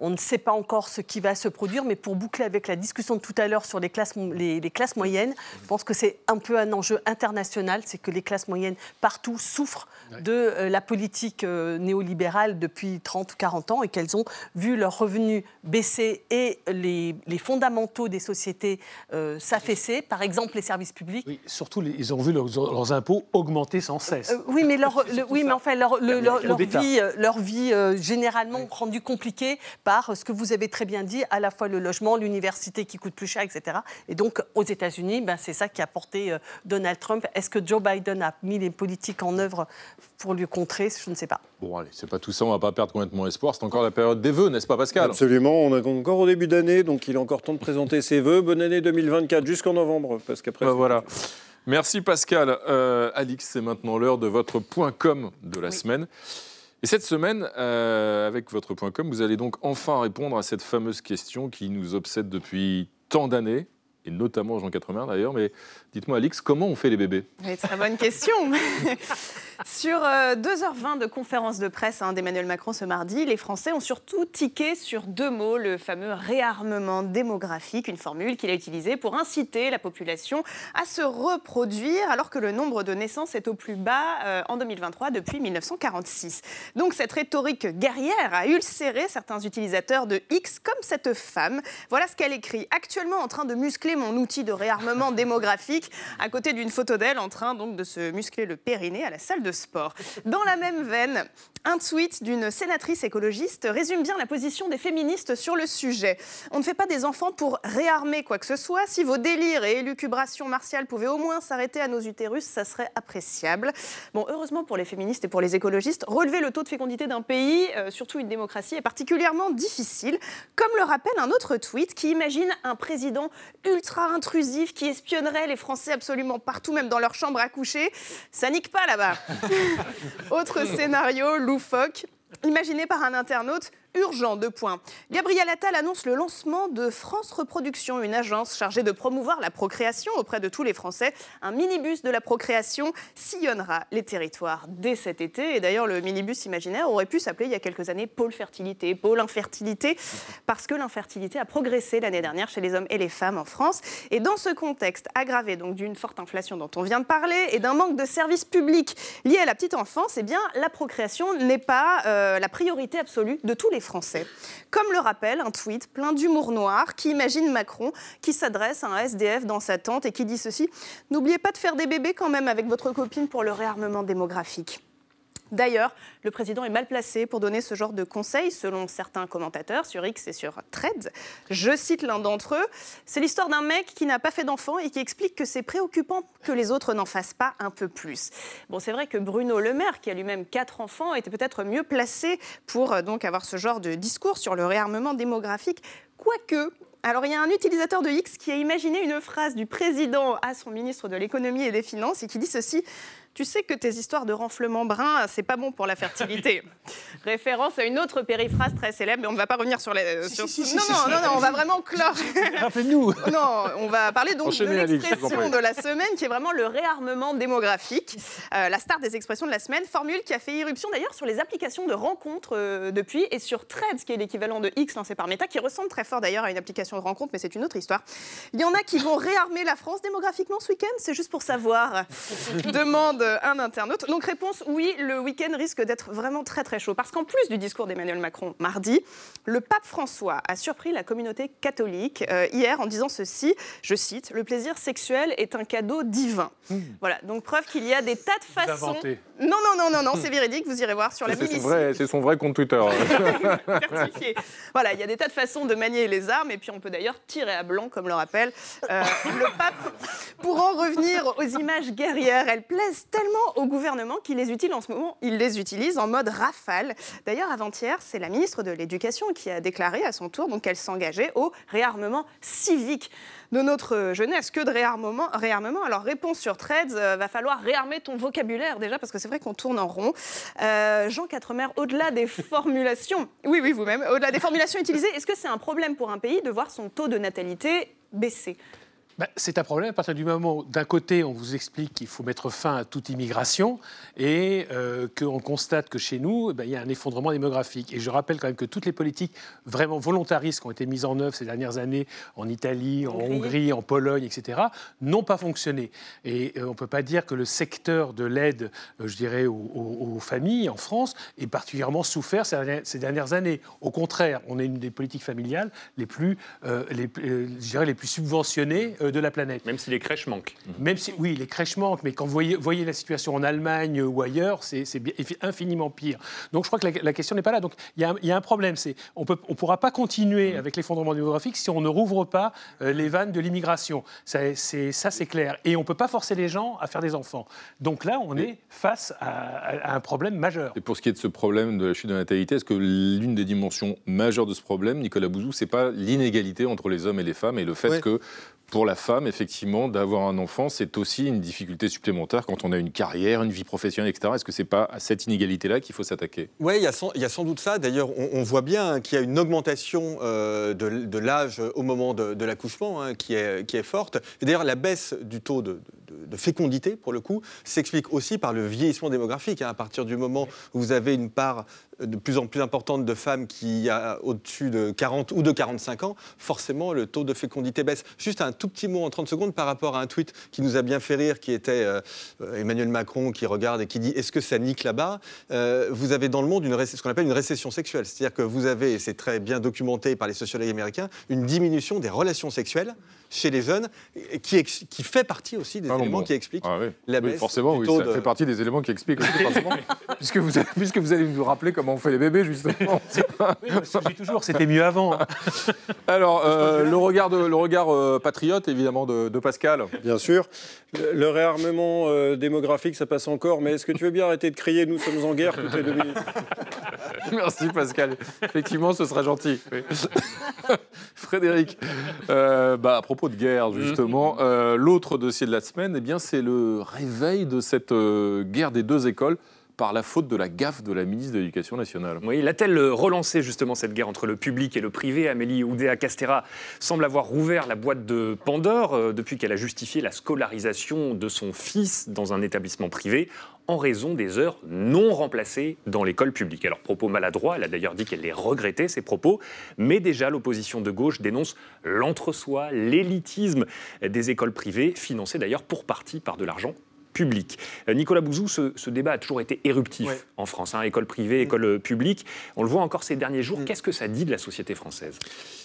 on ne sait pas encore ce qui va se produire. Mais pour boucler avec la discussion de tout à l'heure sur les classes, les, les classes moyennes, je pense que c'est un peu un enjeu international. C'est que les classes moyennes partout souffrent de euh, la politique euh, néolibérale depuis 30 ou 40 ans et qu'elles ont vu leurs revenus baisser et les, les fondamentaux des sociétés euh, s'affaisser. Par exemple, les services publics. Oui, surtout, ils ont vu leurs, leurs impôts augmenter sans cesse. Euh, oui, mais leur, le- oui, mais enfin leur, le- vie, leur vie euh, généralement rendue compliquée par ce que vous avez très bien dit, à la fois le logement, l'université qui coûte plus cher, etc. Et donc aux États-Unis, ben, c'est ça qui a porté euh, Donald Trump. Est-ce que Joe Biden a mis les politiques en œuvre pour lui contrer? Je ne sais pas. Bon, allez, c'est pas tout ça, on va pas perdre complètement espoir. C'est encore la période des vœux, n'est-ce pas, Pascal? Absolument, on est encore au début d'année, donc il est encore temps de présenter ses vœux. Bonne année 2024 jusqu'en novembre, parce qu'après. Bah voilà. Merci Pascal. Euh, Alix, c'est maintenant l'heure de votre point com de la semaine. Et cette semaine, euh, avec votre point com, vous allez donc enfin répondre à cette fameuse question qui nous obsède depuis tant d'années, et notamment Jean Quatremer d'ailleurs. Mais dites-moi, Alix, comment on fait les bébés? Très bonne question. sur euh, 2h20 de conférence de presse hein, d'Emmanuel Macron ce mardi, les Français ont surtout tiqué sur deux mots, le fameux réarmement démographique, une formule qu'il a utilisée pour inciter la population à se reproduire alors que le nombre de naissances est au plus bas euh, en 2023 depuis 1946. Donc cette rhétorique guerrière a ulcéré certains utilisateurs de X comme cette femme. Voilà ce qu'elle écrit. Actuellement en train de muscler mon outil de réarmement démographique à côté d'une photo d'elle en train donc de se muscler le périnée à la salle de sport. Dans la même veine, un tweet d'une sénatrice écologiste résume bien la position des féministes sur le sujet. On ne fait pas des enfants pour réarmer quoi que ce soit. Si vos délires et élucubrations martiales pouvaient au moins s'arrêter à nos utérus, ça serait appréciable. Bon, heureusement pour les féministes et pour les écologistes, relever le taux de fécondité d'un pays, euh, surtout une démocratie, est particulièrement difficile. Comme le rappelle un autre tweet qui imagine un président ultra intrusif qui espionnerait les Français absolument partout, même dans leur chambre à coucher. Ça nique pas là-bas. Autre scénario loufoque. Imaginé par un internaute urgent, deux points. Gabriel Attal annonce le lancement de France Reproduction, une agence chargée de promouvoir la procréation auprès de tous les Français. Un minibus de la procréation sillonnera les territoires dès cet été. Et d'ailleurs, le minibus imaginaire aurait pu s'appeler il y a quelques années Pôle Fertilité, Pôle Infertilité, parce que l'infertilité a progressé l'année dernière chez les hommes et les femmes en France. Et dans ce contexte aggravé donc d'une forte inflation dont on vient de parler et d'un manque de services publics liés à la petite enfance, eh bien, la procréation n'est pas euh, la priorité absolue de tous les Français. Comme le rappelle un tweet plein d'humour noir qui imagine Macron qui s'adresse à un SDF dans sa tente et qui dit ceci N'oubliez pas de faire des bébés quand même avec votre copine pour le réarmement démographique. D'ailleurs, le président est mal placé pour donner ce genre de conseils, selon certains commentateurs sur X et sur Threads. Je cite l'un d'entre eux C'est l'histoire d'un mec qui n'a pas fait d'enfant et qui explique que c'est préoccupant que les autres n'en fassent pas un peu plus. Bon, c'est vrai que Bruno Le Maire, qui a lui-même quatre enfants, était peut-être mieux placé pour euh, avoir ce genre de discours sur le réarmement démographique. Quoique, Alors, il y a un utilisateur de X qui a imaginé une phrase du président à son ministre de l'économie et des finances et qui dit ceci tu sais que tes histoires de renflement brun, c'est pas bon pour la fertilité. Référence à une autre périphrase très célèbre, mais on ne va pas revenir sur les. sur- non, non, non, non, on va vraiment clore. Rappelez-nous. Non, on va parler donc de l'expression de la semaine qui est vraiment le réarmement démographique. Euh, la star des expressions de la semaine, formule qui a fait irruption d'ailleurs sur les applications de rencontres euh, depuis et sur Threads, qui est l'équivalent de X lancé par Meta, qui ressemble très fort d'ailleurs à une application de rencontre, mais c'est une autre histoire. Il y en a qui vont réarmer la France démographiquement ce week-end, c'est juste pour savoir, demande un internaute. Donc réponse oui, le week-end risque d'être vraiment très très chaud, parce qu'en plus du discours d'Emmanuel Macron mardi, le pape François a surpris la communauté catholique euh, hier en disant ceci, je cite, le plaisir sexuel est un cadeau divin. Voilà, donc preuve qu'il y a des tas de façons. Non, non, non, non, non, c'est véridique, vous irez voir sur la BBC. vrai, c'est son vrai compte Twitter. certifié. Voilà, il y a des tas de façons de manier les armes, et puis on peut d'ailleurs tirer à blanc, comme le rappelle euh, le pape. Pour en revenir aux images guerrières, elles plaisent tellement au gouvernement qu'il les utilise en ce moment. Il les utilise en mode rafale. D'ailleurs, avant-hier, c'est la ministre de l'Éducation qui a déclaré à son tour donc qu'elle s'engageait au réarmement civique de notre jeunesse. Que de réarmement, réarmement Alors, réponse sur Threads, euh, va falloir réarmer ton vocabulaire déjà, parce que c'est vrai qu'on tourne en rond. Euh, Jean Quatremer, au-delà des formulations, oui, oui, vous-même, au-delà des formulations utilisées, est-ce que c'est un problème pour un pays de voir son taux de natalité baisser? Ben, c'est un problème à partir du moment où, d'un côté, on vous explique qu'il faut mettre fin à toute immigration et euh, qu'on constate que chez nous, eh ben, il y a un effondrement démographique. Et je rappelle quand même que toutes les politiques vraiment volontaristes qui ont été mises en œuvre ces dernières années en Italie, en Hongrie. Hongrie, en Pologne, etc., n'ont pas fonctionné. Et euh, on ne peut pas dire que le secteur de l'aide, euh, je dirais, aux, aux- aux familles en France est particulièrement souffert ces dernières, ces dernières années. Au contraire, on est une des politiques familiales les plus, les, je dirais, les plus subventionnées de la planète. Même si les crèches manquent. Même si, oui, les crèches manquent, mais quand vous voyez, voyez la situation en Allemagne ou ailleurs, c'est infiniment pire. Donc je crois que la, la question n'est pas là. Donc il y, a un- il y a un problème, c'est on ne on pourra pas continuer avec l'effondrement démographique si on ne rouvre pas euh, les vannes de l'immigration. Ça, c'est- ça, c'est clair. Et on ne peut pas forcer les gens à faire des enfants. Donc là, on est face à, à- à un problème majeur. Et pour ce qui est de ce problème de la chute de la natalité, est-ce que l'une des dimensions majeures de ce problème, Nicolas Bouzou, c'est pas l'inégalité entre les hommes et les femmes et le fait que pour la femme, effectivement, d'avoir un enfant, c'est aussi une difficulté supplémentaire quand on a une carrière, une vie professionnelle, etc. Est-ce que c'est pas à cette inégalité-là qu'il faut s'attaquer? Oui, il y, a sans- doute ça. D'ailleurs, on, voit bien qu'il y a une augmentation euh, de, l'âge au moment de, l'accouchement hein, qui, est, qui est forte. D'ailleurs, la baisse du taux de fécondité, pour le coup, s'explique aussi par le vieillissement démographique. hein. À partir du moment où vous avez une part de plus en plus importante de femmes qui a au-dessus de 40 ou de 45 ans, forcément, le taux de fécondité baisse. Juste un tout petit mot en 30 secondes par rapport à un tweet qui nous a bien fait rire, qui était euh, euh, Emmanuel Macron qui regarde et qui dit Est-ce que ça nique là-bas? Euh, Vous avez dans le monde une ce qu'on appelle une récession sexuelle. C'est-à-dire que vous avez, et c'est très bien documenté par les sociologues américains, une diminution des relations sexuelles chez les jeunes, qui, fait partie aussi des Ah éléments bon. qui expliquent Ah oui. la Oui, baisse forcément, du oui, ça de- fait partie des éléments qui expliquent aussi, forcément, puisque, vous, puisque vous allez nous rappeler comment on fait les bébés, justement. Oui, je dis toujours, c'était mieux avant. hein. Alors, euh, le regard, de- le regard euh, patriote, évidemment, de, de Pascal. Bien sûr. Le, le réarmement euh, démographique, ça passe encore, mais est-ce que tu veux bien arrêter de crier Nous sommes en guerre toutes les deux minutes? Merci Pascal. Effectivement, ce serait gentil. Oui. Frédéric, euh, bah, à propos de guerre, justement, euh, l'autre dossier de la semaine, eh bien, c'est le réveil de cette euh, guerre des deux écoles par la faute de la gaffe de la ministre de l'Éducation nationale. Oui, l'a-t-elle relancé justement cette guerre entre le public et le privé? Amélie Oudéa-Castera semble avoir rouvert la boîte de Pandore euh, depuis qu'elle a justifié la scolarisation de son fils dans un établissement privé en raison des heures non remplacées dans l'école publique. Alors, propos maladroits, elle a d'ailleurs dit qu'elle les regrettait, ces propos, mais déjà l'opposition de gauche dénonce l'entre-soi, l'élitisme des écoles privées, financées d'ailleurs pour partie par de l'argent public. Euh, Nicolas Bouzou, ce, ce débat a toujours été éruptif Ouais. en France, hein, école privée, école euh, publique. On le voit encore ces derniers jours. Qu'est-ce que ça dit de la société française?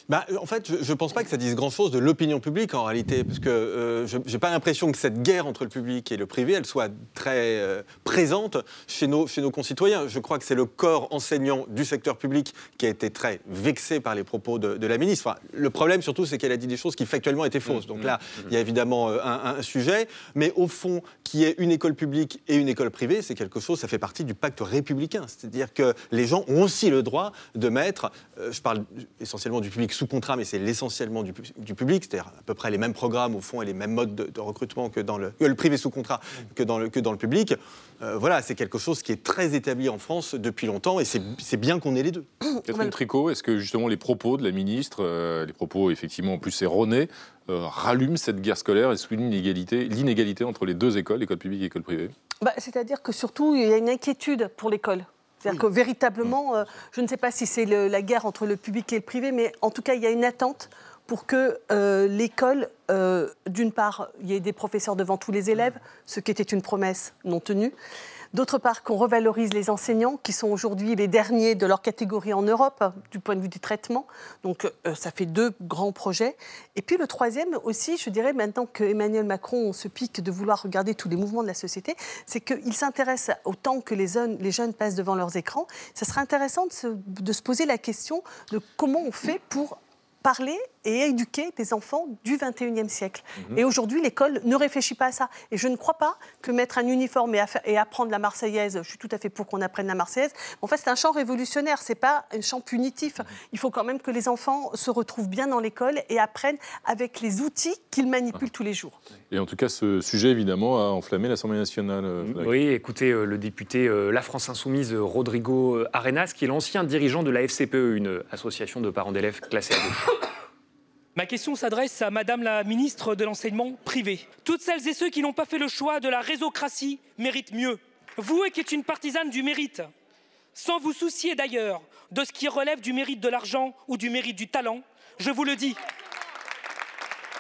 Bah, euh, en fait, je ne pense pas que ça dise grand-chose de l'opinion publique en réalité, parce que euh, je n'ai pas l'impression que cette guerre entre le public et le privé, elle soit très euh, présente chez nos, chez nos concitoyens. Je crois que c'est le corps enseignant du secteur public qui a été très vexé par les propos de, de la ministre. Enfin, le problème surtout, c'est qu'elle a dit des choses qui factuellement étaient fausses. Donc là, il y a évidemment un, un sujet, mais au fond, qui y ait une école publique et une école privée, c'est quelque chose, ça fait partie du pacte républicain. C'est-à-dire que les gens ont aussi le droit de mettre, euh, je parle essentiellement du public sous contrat, mais c'est l'essentiellement du, du, public, c'est-à-dire à peu près les mêmes programmes au fond et les mêmes modes de, recrutement que dans le, le, privé sous contrat que dans le, que dans le public. Euh, voilà, c'est quelque chose qui est très établi en France depuis longtemps et c'est bien qu'on ait les deux. Catherine Tricot, est-ce que justement les propos de la ministre, euh, les propos effectivement en plus erronés, euh, rallument cette guerre scolaire et soulignent l'inégalité entre les deux écoles, l'école publique et l'école privée? Bah, C'est-à-dire que surtout, il y a une inquiétude pour l'école. C'est-à-dire que véritablement, mmh. je ne sais pas si c'est la guerre entre le public et le privé, mais en tout cas, il y a une attente pour que euh, l'école, euh, d'une part, il y ait des professeurs devant tous les élèves, ce qui était une promesse non tenue. D'autre part, qu'on revalorise les enseignants, qui sont aujourd'hui les derniers de leur catégorie en Europe, du point de vue du traitement. Donc, euh, ça fait deux grands projets. Et puis, le troisième aussi, je dirais, maintenant que Emmanuel Macron se pique de vouloir regarder tous les mouvements de la société, c'est qu'il s'intéresse autant que les jeunes, passent devant leurs écrans. Ça serait intéressant de se poser la question de comment on fait pour parler et éduquer des enfants du 21e siècle. Mhm. Et aujourd'hui, l'école ne réfléchit pas à ça. Et je ne crois pas que mettre un uniforme et, apprendre la Marseillaise, je suis tout à fait pour qu'on apprenne la Marseillaise, en fait, c'est un champ révolutionnaire, c'est pas un champ punitif. Mhm. Il faut quand même que les enfants se retrouvent bien dans l'école et apprennent avec les outils qu'ils manipulent tous les jours. Et en tout cas, ce sujet, évidemment, a enflammé l'Assemblée nationale. Euh, oui, écoutez, euh, le député euh, La France Insoumise, Rodrigo Arenas, qui est l'ancien dirigeant de la FCPE, une association de parents d'élèves classés à gauche. Ma question s'adresse à Madame la ministre de l'Enseignement privé. Toutes celles et ceux qui n'ont pas fait le choix de la réseaucratie méritent mieux. Vous, qui êtes une partisane du mérite, sans vous soucier d'ailleurs de ce qui relève du mérite de l'argent ou du mérite du talent, je vous le dis,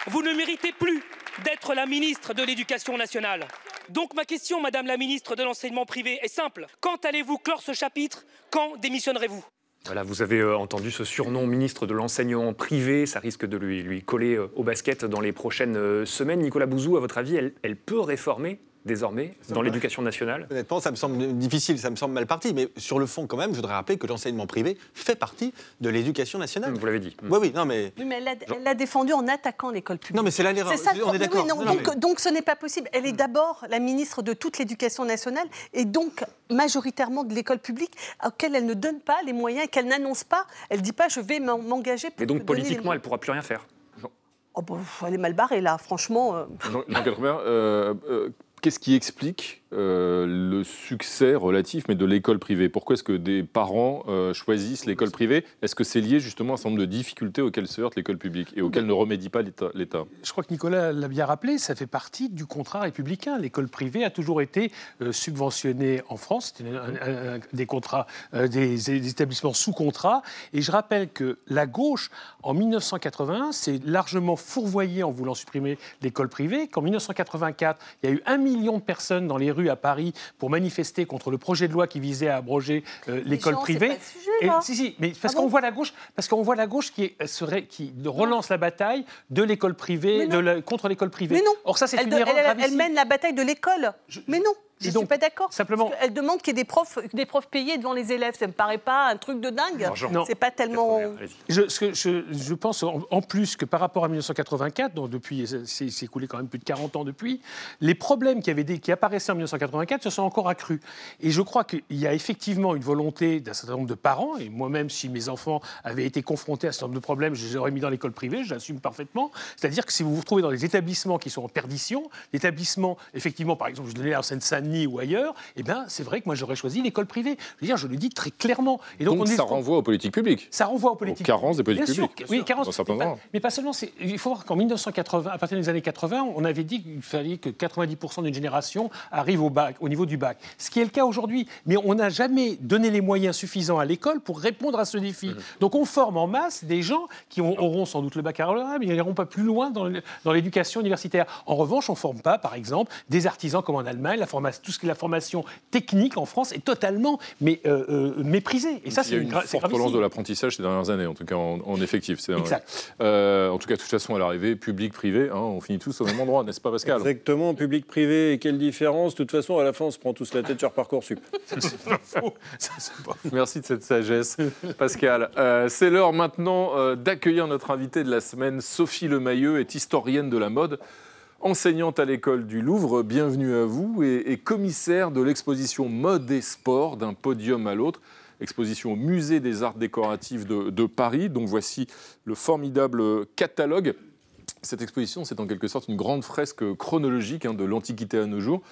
vous ne méritez plus d'être la ministre de l'Éducation nationale. Donc ma question, Madame la ministre de l'Enseignement privé, est simple. Quand allez-vous clore ce chapitre? Quand démissionnerez-vous? Voilà, vous avez euh, entendu ce surnom ministre de l'enseignement privé, ça risque de lui, coller euh, au basket dans les prochaines euh, semaines. Nicolas Bouzou, à votre avis, elle peut réformer désormais dans l'éducation nationale Honnêtement, ça me semble difficile, ça me semble mal parti, mais sur le fond, quand même, je voudrais rappeler que l'enseignement privé fait partie de l'éducation nationale. Vous l'avez dit. Oui, oui, non, mais. Oui, mais elle l'a défendu en attaquant l'école publique. Non, mais c'est là l'erreur. On est d'accord. donc, donc, ce n'est pas possible. Elle est d'abord la ministre de toute l'éducation nationale et donc majoritairement de l'école publique, auquel elle ne donne pas les moyens, qu'elle n'annonce pas. Elle ne dit pas je vais m'engager pour. Et donc politiquement, elle ne pourra plus rien faire. Oh, bon, elle est mal barrée là, franchement. Euh... Euh, euh, qu'est-ce qui explique euh, le succès relatif, mais de l'école privée? Pourquoi est-ce que des parents euh, choisissent l'école privée? Est-ce que c'est lié justement à un certain nombre de difficultés auxquelles se heurte l'école publique et auxquelles ne remédie pas l'État Je crois que Nicolas l'a bien rappelé, ça fait partie du contrat républicain. L'école privée a toujours été euh, subventionnée en France, c'était des contrats, des, établissements sous contrat. Et je rappelle que la gauche, en 1981, s'est largement fourvoyée en voulant supprimer l'école privée, qu'en 1984, il y a eu un million de personnes dans les rues à Paris pour manifester contre le projet de loi qui visait à abroger euh, l'école privée. et, si, si, mais parce ah qu'on voit la gauche, parce qu'on voit la gauche qui, serait, qui relance la bataille de l'école privée, de contre l'école privée. Mais non. Or ça, c'est une erreur elle, elle, mène la bataille de l'école. Mais non. Je ne suis pas d'accord. Simplement. Elle demande qu'il y ait des profs, des profs payés devant les élèves. Ça ne me paraît pas un truc de dingue. Non, c'est pas tellement. Je, je, je, pense en, plus que par rapport à 1984, dont depuis, c'est écoulé quand même plus de 40 ans depuis, les problèmes qui, avaient qui apparaissaient en 1984 se sont encore accrus. Et je crois qu'il y a effectivement une volonté d'un certain nombre de parents, et moi-même, si mes enfants avaient été confrontés à ce nombre de problèmes, je les aurais mis dans l'école privée, j'assume parfaitement. C'est-à-dire que si vous vous retrouvez dans des établissements qui sont en perdition, établissements, effectivement, par exemple, je donnais en Seine-Saint ou ailleurs, eh bien, c'est vrai que moi, j'aurais choisi l'école privée. Je veux dire, je le dis très clairement. Et donc, ça renvoie aux politiques publiques. Ça renvoie aux politiques. Aux carences des politiques publiques. oui, carences. Mais, pas seulement. Il faut voir qu'en 1980, à partir des années 80, on avait dit qu'il fallait que 90% d'une génération arrive au bac, au niveau du bac. Ce qui est le cas aujourd'hui. Mais on n'a jamais donné les moyens suffisants à l'école pour répondre à ce défi. Mmh. Donc, on forme en masse des gens qui auront sans doute le baccalauréat, mais ils n'iront pas plus loin dans l'éducation universitaire. En revanche, on ne forme pas, par exemple, des artisans comme en Allemagne, la formation, tout ce qui est la formation technique en France est totalement mais, euh, euh, méprisée. Et ça, c'est une, forte relance de l'apprentissage ces dernières années, en tout cas en, effectif. Exact. Euh, en tout cas, de toute façon, à l'arrivée, public-privé, hein, on finit tous au même endroit, n'est-ce pas, Pascal? Exactement, public-privé. Et quelle différence? De toute façon, à la fin, on se prend tous la tête sur Parcoursup. c'est pas faux. Merci de cette sagesse, Pascal. c'est l'heure maintenant d'accueillir notre invitée de la semaine. Sophie Lemayeux est historienne de la mode enseignante à l'école du Louvre, bienvenue à vous, et, commissaire de l'exposition Mode et Sport d'un podium à l'autre, exposition au Musée des Arts Décoratifs de, Paris. Donc voici le formidable catalogue. Cette exposition, c'est en quelque sorte une grande fresque chronologique hein, de l'Antiquité à nos jours.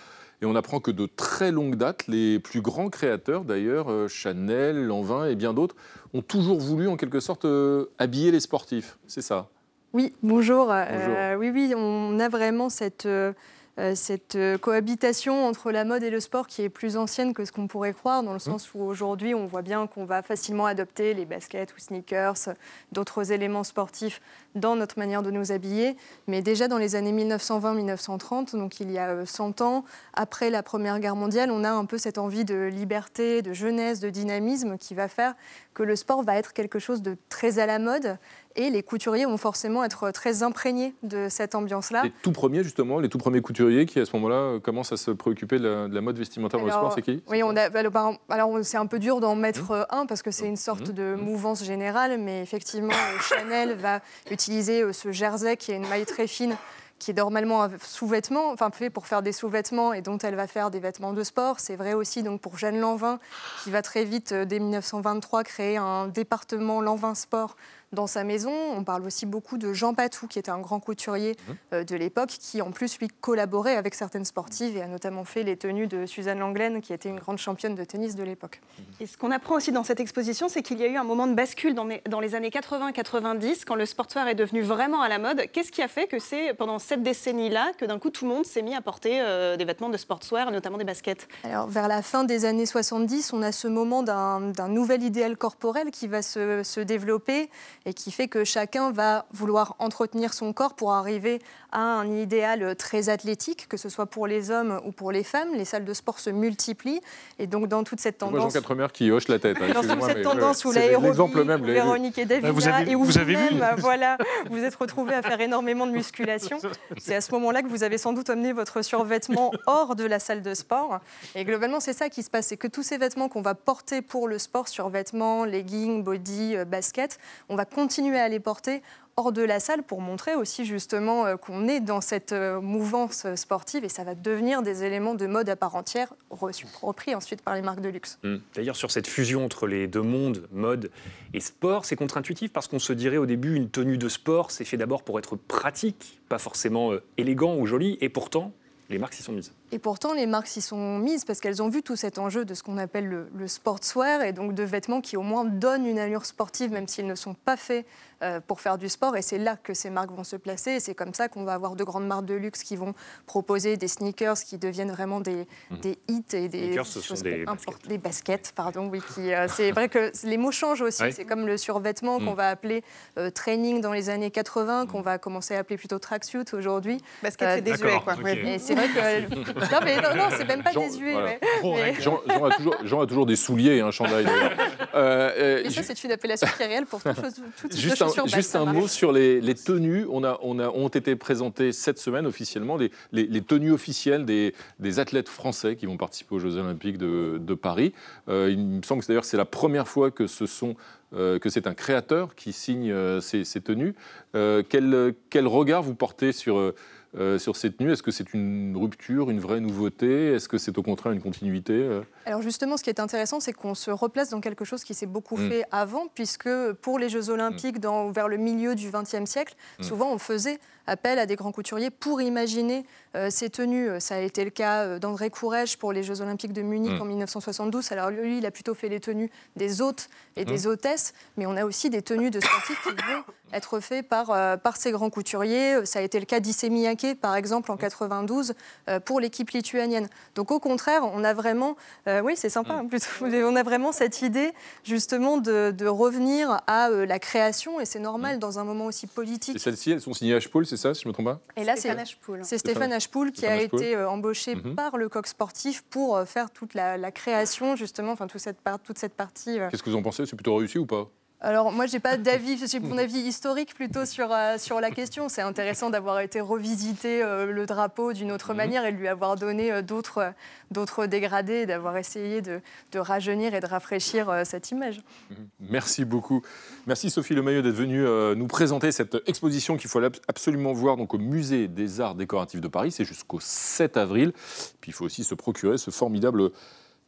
Et on apprend que de très longue date, les plus grands créateurs d'ailleurs, euh, Chanel, Lanvin et bien d'autres, ont toujours voulu en quelque sorte euh, habiller les sportifs. C'est ça Oui, bonjour. Euh, oui, oui, on a vraiment cette, euh, euh, cette cohabitation entre la mode et le sport qui est plus ancienne que ce qu'on pourrait croire, dans le sens où aujourd'hui on voit bien qu'on va facilement adopter les baskets ou sneakers, d'autres éléments sportifs dans notre manière de nous habiller. Mais déjà dans les années 1920-1930, donc il y a euh, 100 ans, après la Première Guerre mondiale, on a un peu cette envie de liberté, de jeunesse, de dynamisme qui va faire que le sport va être quelque chose de très à la mode et les couturiers vont forcément être très imprégnés de cette ambiance-là. Les tout premiers, justement, les tout premiers couturiers qui, à ce moment-là, euh, commencent à se préoccuper de la, de la mode vestimentaire dans le Alors, sport, c'est qui? Oui, on a, alors, alors, c'est un peu dur d'en mettre euh, un parce que c'est une sorte Mmh. de mouvance générale, mais effectivement, euh, Chanel va utiliser euh, ce jersey qui est une maille très fine qui est normalement un sous-vêtement, enfin fait pour faire des sous-vêtements et dont elle va faire des vêtements de sport. C'est vrai aussi donc pour Jeanne Lanvin qui va très vite, euh, dès 1923, créer un département Lanvin Sport dans sa maison. On parle aussi beaucoup de Jean Patou, qui était un grand couturier euh, de l'époque, qui en plus lui collaborait avec certaines sportives et a notamment fait les tenues de Suzanne Langlaine, qui était une grande championne de tennis de l'époque. Et ce qu'on apprend aussi dans cette exposition, c'est qu'il y a eu un moment de bascule dans les, dans les années 80-90, quand le sportswear est devenu vraiment à la mode. Qu'est-ce qui a fait que c'est pendant cette décennie-là que d'un coup tout le monde s'est mis à porter euh, des vêtements de sportswear, notamment des baskets? Alors, vers la fin des années 70, on a ce moment d'un d'un nouvel idéal corporel qui va se, se développer et qui fait que chacun va vouloir entretenir son corps pour arriver à un idéal très athlétique, que ce soit pour les hommes ou pour les femmes. Les salles de sport se multiplient et donc dans toute cette Je vois Jean tendance... Quatremer qui hoche la tête. hein, Dans toute cette tendance où l'aérobie, même. Véronique et Davina, Vous avez- et où vous avez vu vous-même, voilà, vous êtes retrouvés à faire énormément de musculation. C'est à ce moment-là que vous avez sans doute amené votre survêtement hors de la salle de sport. Et globalement, c'est ça qui se passe, c'est que tous ces vêtements qu'on va porter pour le sport, survêtements, leggings, body, euh, basket, on va continuer à les porter hors de la salle pour montrer aussi justement euh, qu'on est dans cette euh, mouvance sportive et ça va devenir des éléments de mode à part entière, repris ensuite par les marques de luxe. Hmm. D'ailleurs, sur cette fusion entre les deux mondes, mode et sport, c'est contre-intuitif parce qu'on se dirait au début une tenue de sport, c'est fait d'abord pour être pratique, pas forcément euh, élégant ou joli, et pourtant, les marques s'y sont mises. Et pourtant, les marques s'y sont mises parce qu'elles ont vu tout cet enjeu de ce qu'on appelle le, le sportswear et donc de vêtements qui au moins donnent une allure sportive, même s'ils ne sont pas faits euh, pour faire du sport. Et c'est là que ces marques vont se placer. Et c'est comme ça qu'on va avoir de grandes marques de luxe qui vont proposer des sneakers qui deviennent vraiment des, des hits et des Sneakers, ce sont choses des importantes. Des baskets, pardon, oui. qui, euh, c'est vrai que les mots changent aussi. C'est comme le survêtement qu'on Mm. va appeler euh, training dans les années 80, qu'on va commencer à appeler plutôt tracksuit aujourd'hui. Basket, c'est désuet, quoi. ok. Ouais. Et c'est vrai que. non, mais non, non, c'est même pas Jean- désuet. voilà. Mais- Jean, Jean a toujours, Jean a toujours des souliers, un chandail. d'ailleurs. Euh, euh, Et ça, c'est une appellation qui est réelle pour toutes choses- toutes types de Juste un, juste un mot sur les, les tenues. On a, on a, ont été présentées cette semaine officiellement les, les- les tenues officielles des, des athlètes français qui vont participer aux Jeux Olympiques de, de Paris. Euh, il me semble que d'ailleurs c'est la première fois que ce sont euh, que c'est un créateur qui signe euh, ces, ces tenues. Euh, quel, quel regard vous portez sur, euh, euh, sur ces tenues Est-ce que c'est une rupture, une vraie nouveauté? Est-ce que c'est au contraire une continuité euh? Alors justement, ce qui est intéressant, c'est qu'on se replace dans quelque chose qui s'est beaucoup Mm. fait avant, puisque pour les Jeux Olympiques, dans, vers le milieu du XXe siècle, Mm. souvent on faisait appel à des grands couturiers pour imaginer euh, ces tenues. Ça a été le cas euh, d'André Courrèges pour les Jeux Olympiques de Munich Mm. en 1972. Alors lui, il a plutôt fait les tenues des hôtes et Mm. des hôtesses, mais on a aussi des tenues de sportifs qui vont être faites par, euh, par ces grands couturiers. Ça a été le cas d'Issey Miyake, par exemple, en 92, euh, pour l'équipe lituanienne. Donc au contraire, on a vraiment, euh, oui, c'est sympa, hein, plutôt, on a vraiment cette idée justement de, de revenir à euh, la création, et c'est normal dans un moment aussi Et politique. celles-ci, elles sont signées H-Paul, c'est ça, si je ne me trompe pas? Et là, Stéphane c'est Hachepoul. c'est Stéphane- Stéphane Hachepoul qui Stéphane a été euh, embauché Mhm. par le coq sportif pour euh, faire toute la, la création, justement, enfin toute cette, par- toute cette partie. euh, Qu'est-ce que vous en pensez? C'est plutôt réussi ou pas? Alors moi, j'ai pas d'avis, c'est mon avis historique plutôt sur, euh, sur la question. C'est intéressant d'avoir été revisiter euh, le drapeau d'une autre mhm. manière et de lui avoir donné euh, d'autres, d'autres dégradés, d'avoir essayé de, de, rajeunir et de rafraîchir cette image. Mhm. Merci beaucoup. Merci Sophie Lemailleux d'être venue nous présenter cette exposition qu'il faut absolument voir donc, au Musée des Arts Décoratifs de Paris. C'est jusqu'au 7 avril. Puis il faut aussi se procurer ce formidable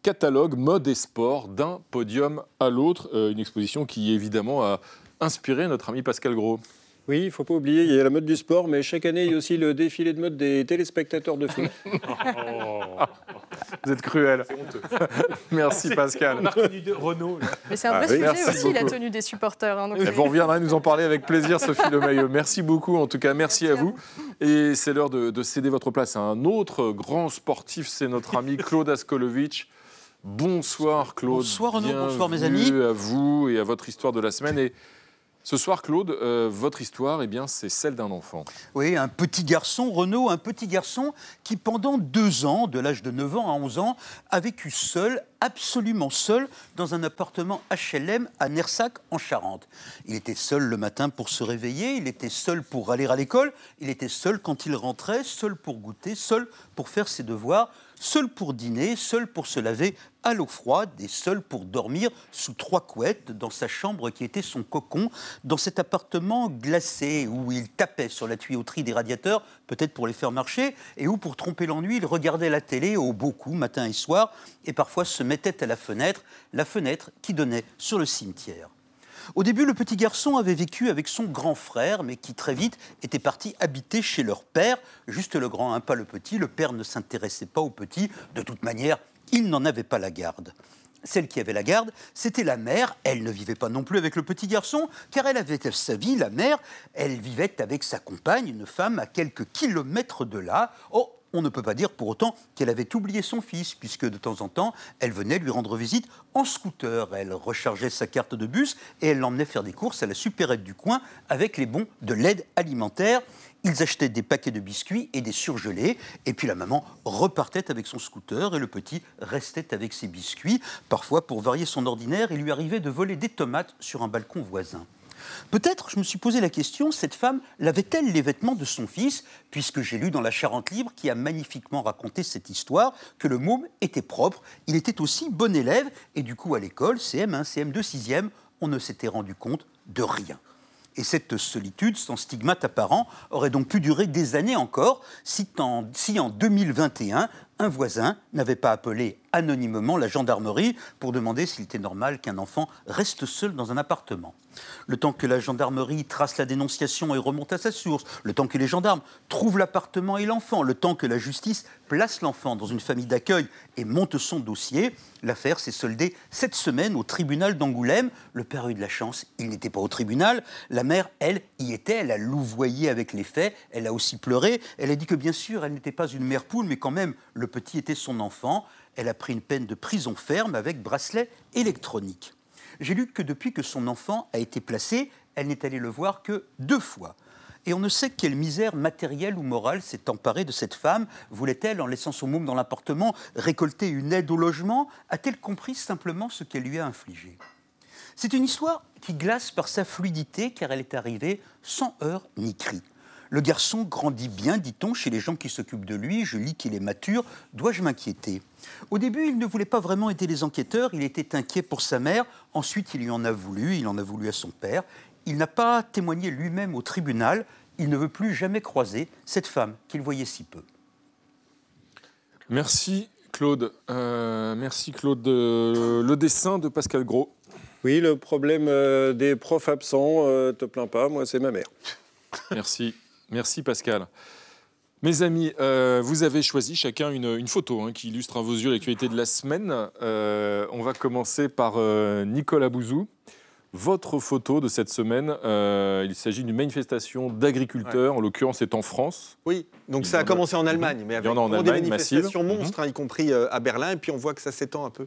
catalogue mode et sport d'un podium à l'autre. Euh, une exposition qui évidemment a inspiré notre ami Pascal Gros. Oui, il ne faut pas oublier, il y a la mode du sport, mais chaque année, il y a aussi le défilé de mode des téléspectateurs de foot. Vous êtes cruel. Merci Pascal. de Renault. Mais c'est un vrai ah, sujet aussi, la tenue des supporters. Hein, vous reviendrez nous en parler avec plaisir, Sophie Lemailleux. Merci beaucoup, en tout cas, merci, à vous. Et c'est l'heure de, de, céder votre place à un autre grand sportif, c'est notre ami Claude Askolovitch. Bonsoir Claude. Bonsoir Renaud, bonsoir mes amis. à vous et à votre histoire de la semaine. Et ce soir, Claude, euh, votre histoire, eh bien, c'est celle d'un enfant. Oui, un petit garçon, Renaud, un petit garçon qui, pendant deux ans, de l'âge de 9 ans à 11 ans, a vécu seul, absolument seul, dans un appartement HLM à Nersac, en Charente. Il était seul le matin pour se réveiller, il était seul pour aller à l'école, il était seul quand il rentrait, seul pour goûter, seul pour faire ses devoirs, seul pour dîner, seul pour se laver à l'eau froide et seul pour dormir sous trois couettes dans sa chambre qui était son cocon, dans cet appartement glacé où il tapait sur la tuyauterie des radiateurs, peut-être pour les faire marcher, et où pour tromper l'ennui, il regardait la télé au beaucoup matin et soir, et parfois se mettait à la fenêtre, la fenêtre qui donnait sur le cimetière. Au début, le petit garçon avait vécu avec son grand frère, mais qui très vite était parti habiter chez leur père, juste le grand, hein, pas le petit. Le père ne s'intéressait pas au petit. De toute manière, il n'en avait pas la garde. Celle qui avait la garde, c'était la mère. Elle ne vivait pas non plus avec le petit garçon, car elle avait sa vie, la mère. Elle vivait avec sa compagne, une femme à quelques kilomètres de là. Oh, on ne peut pas dire pour autant qu'elle avait oublié son fils, puisque de temps en temps, elle venait lui rendre visite en scooter. Elle rechargeait sa carte de bus et elle l'emmenait faire des courses à la supérette du coin avec les bons de l'aide alimentaire. Ils achetaient des paquets de biscuits et des surgelés, et puis la maman repartait avec son scooter et le petit restait avec ses biscuits. Parfois, pour varier son ordinaire, il lui arrivait de voler des tomates sur un balcon voisin. Peut-être, je me suis posé la question, cette femme lavait-elle les vêtements de son fils Puisque j'ai lu dans la Charente Libre, qui a magnifiquement raconté cette histoire, que le môme était propre, il était aussi bon élève, et du coup à l'école, CM1, CM2, 6e, on ne s'était rendu compte de rien. Et cette solitude, sans stigmate apparent, aurait donc pu durer des années encore si en, si en 2021, un voisin n'avait pas appelé anonymement la gendarmerie pour demander s'il était normal qu'un enfant reste seul dans un appartement le temps que la gendarmerie trace la dénonciation et remonte à sa source, le temps que les gendarmes trouvent l'appartement et l'enfant, le temps que la justice place l'enfant dans une famille d'accueil et monte son dossier, l'affaire s'est soldée cette semaine au tribunal d'Angoulême. Le père a eu de la chance, il n'était pas au tribunal. La mère, elle, y était, elle a louvoyé avec les faits, elle a aussi pleuré. Elle a dit que bien sûr, elle n'était pas une mère poule, mais quand même, le petit était son enfant. Elle a pris une peine de prison ferme avec bracelet électronique. J'ai lu que depuis que son enfant a été placé, elle n'est allée le voir que deux fois. Et on ne sait quelle misère matérielle ou morale s'est emparée de cette femme. Voulait-elle, en laissant son môme dans l'appartement, récolter une aide au logement? A-t-elle compris simplement ce qu'elle lui a infligé? C'est une histoire qui glace par sa fluidité, car elle est arrivée sans heurts ni cris. Le garçon grandit bien, dit-on, chez les gens qui s'occupent de lui. Je lis qu'il est mature. Dois-je m'inquiéter? Au début, il ne voulait pas vraiment aider les enquêteurs. Il était inquiet pour sa mère. Ensuite, il lui en a voulu. Il en a voulu à son père. Il n'a pas témoigné lui-même au tribunal. Il ne veut plus jamais croiser cette femme qu'il voyait si peu. Merci Claude. Euh, merci Claude. Euh, le dessin de Pascal Gros. Oui, le problème euh, des profs absents, te plains pas, moi c'est ma mère. Merci. Merci Pascal. Mes amis, euh, vous avez choisi chacun une, photo hein, qui illustre à vos yeux l'actualité de la semaine. Euh, on va commencer par euh, Nicolas Bouzou. Votre photo de cette semaine, il s'agit d'une manifestation d'agriculteurs, en l'occurrence c'est en France. Oui, Donc ça a commencé en Allemagne, mais avec en des manifestations massive. monstres, hein, y compris euh, à Berlin, et puis on voit que ça s'étend un peu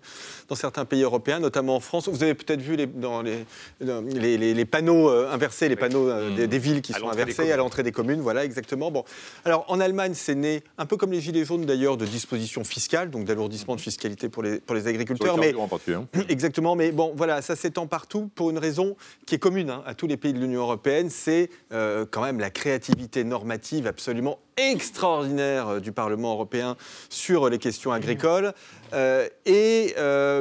dans certains pays européens, notamment en France. Vous avez peut-être vu les, dans panneaux euh, inversés, les panneaux euh, des, des villes qui sont inversés à l'entrée des communes, voilà exactement. Bon, alors en Allemagne, c'est né un peu comme les gilets jaunes d'ailleurs de dispositions fiscales, donc d'alourdissement de fiscalité pour les, pour les agriculteurs, mais hein. Exactement, mais bon, voilà, ça s'étend partout pour une raison qui est commune hein, à tous les pays de l'Union européenne, c'est quand même la créativité normative absolument extraordinaire euh, du Parlement européen sur les questions agricoles. Euh, et euh,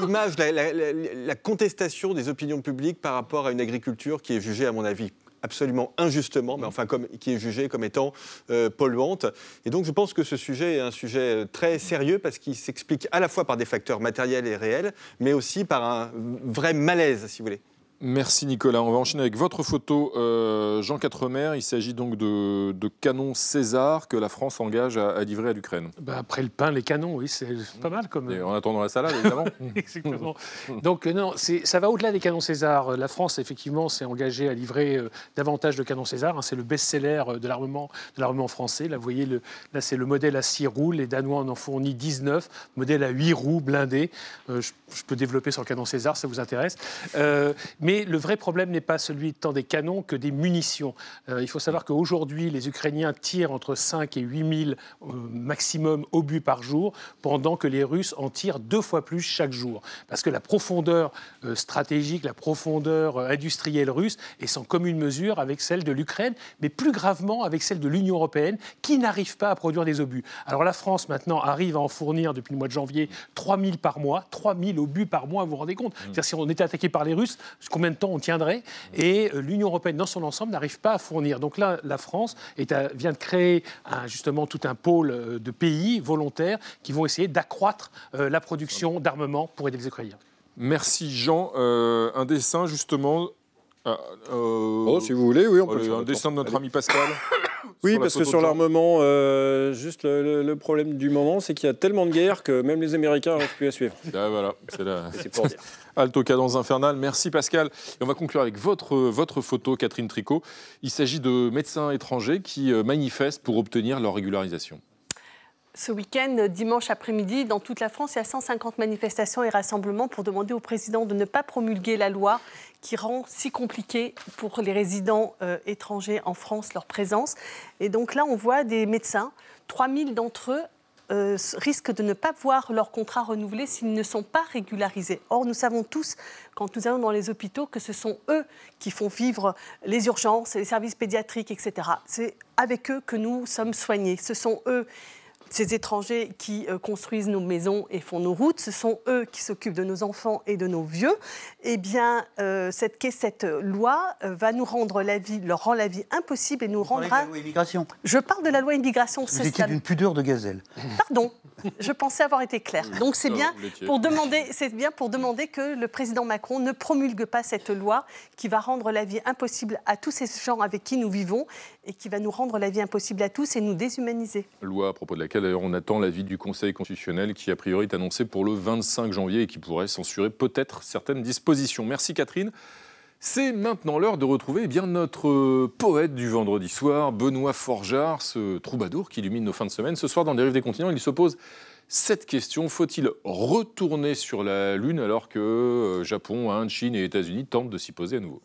l'image, la, la- la- la contestation des opinions publiques par rapport à une agriculture qui est jugée, à mon avis, absolument injustement, mais enfin comme, qui est jugée comme étant euh, polluante. Et donc je pense que ce sujet est un sujet très sérieux parce qu'il s'explique à la fois par des facteurs matériels et réels, mais aussi par un vrai malaise, si vous voulez. Merci Nicolas. On va enchaîner avec votre photo, euh, Jean Quatremer. Il s'agit donc de, de canons César que la France engage à, à livrer à l'Ukraine. Bah, après le pain, les canons, oui, c'est pas mal comme. Et en attendant la salade, évidemment. Exactement. Donc euh, non, ça va au-delà des canons César. La France, effectivement, s'est engagée à livrer euh, davantage de canons César. hein. C'est le best-seller euh, de l'armement, de l'armement français. Là, vous voyez, le, là, c'est le modèle à 6 roues. Les Danois en ont fourni 19. Modèle à 8 roues, blindé. Euh, je, je peux développer sur le canon César, ça vous intéresse. Euh, mais le vrai problème n'est pas celui tant des canons que des munitions. Euh, il faut savoir qu'aujourd'hui, les Ukrainiens tirent entre 5 et 8 000 euh, maximum obus par jour, pendant que les Russes en tirent deux fois plus chaque jour. Parce que la profondeur euh, stratégique, la profondeur industrielle russe est sans commune mesure avec celle de l'Ukraine, mais plus gravement avec celle de l'Union européenne, qui n'arrive pas à produire des obus. Alors la France, maintenant, arrive à en fournir depuis le mois de janvier 3 000 par mois, 3 000 obus par mois, vous vous rendez compte? C'est-à-dire si on était attaqué par les Russes, combien de temps on tiendrait Et euh, l'Union européenne, dans son ensemble, n'arrive pas à fournir. Donc là, la France est à- vient de créer un- justement tout un pôle euh, de pays volontaires qui vont essayer d'accroître euh, la production d'armement pour aider les Ukrainiens. Merci Jean. Euh, un dessin justement. euh, Oh, si vous voulez, oui, on peut le allez, faire. un dessin de notre Allez. ami Pascal. Oui, parce que sur l'armement, euh, juste le, le- le problème du moment, c'est qu'il y a tellement de guerres que même les Américains n'arrivent plus à suivre. Ah, voilà, c'est la... C'est pour dire. Alto cadence infernale. Merci Pascal. Et on va conclure avec votre, photo, Catherine Tricot. Il s'agit de médecins étrangers qui euh, manifestent pour obtenir leur régularisation. Ce week-end, dimanche après-midi, dans toute la France, il y a 150 manifestations et rassemblements pour demander au président de ne pas promulguer la loi qui rend si compliqué pour les résidents euh, étrangers en France leur présence. Et donc là, on voit des médecins, 3000 d'entre eux euh, risquent de ne pas voir leur contrat renouvelé s'ils ne sont pas régularisés. Or, nous savons tous, quand nous allons dans les hôpitaux, que ce sont eux qui font vivre les urgences, les services pédiatriques, etc. C'est avec eux que nous sommes soignés. Ce sont eux ces étrangers qui euh, construisent nos maisons et font nos routes, ce sont eux qui s'occupent de nos enfants et de nos vieux. Eh bien, euh, cette, cette loi euh, va nous rendre la vie, leur rend la vie impossible et nous parlez de rendra. la loi immigration. Je parle de la loi immigration. Vous c'est étiez d'une pudeur de gazelle. Pardon, je pensais avoir été claire. Donc c'est Non, bien vous pour demander, c'est bien pour demander que le président Macron ne promulgue pas cette loi qui va rendre la vie impossible à tous ces gens avec qui nous vivons et qui va nous rendre la vie impossible à tous et nous déshumaniser. Loi à propos de laquelle on attend l'avis du Conseil constitutionnel qui a priori est annoncé pour le 25 janvier et qui pourrait censurer peut-être certaines dispositions. Merci Catherine. C'est maintenant l'heure de retrouver eh bien, notre euh, poète du vendredi soir, Benoît Forgeard, ce troubadour qui illumine nos fins de semaine. Ce soir, dans Les Rives des Continents, il se pose cette question faut-il retourner sur la Lune alors que euh, Japon, Inde, Chine et États-Unis tentent de s'y poser à nouveau?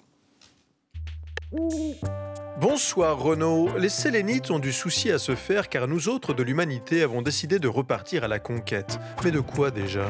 Bonsoir Renaud. Les Sélénites ont du souci à se faire car nous autres de l'humanité avons décidé de repartir à la conquête. Mais de quoi déjà?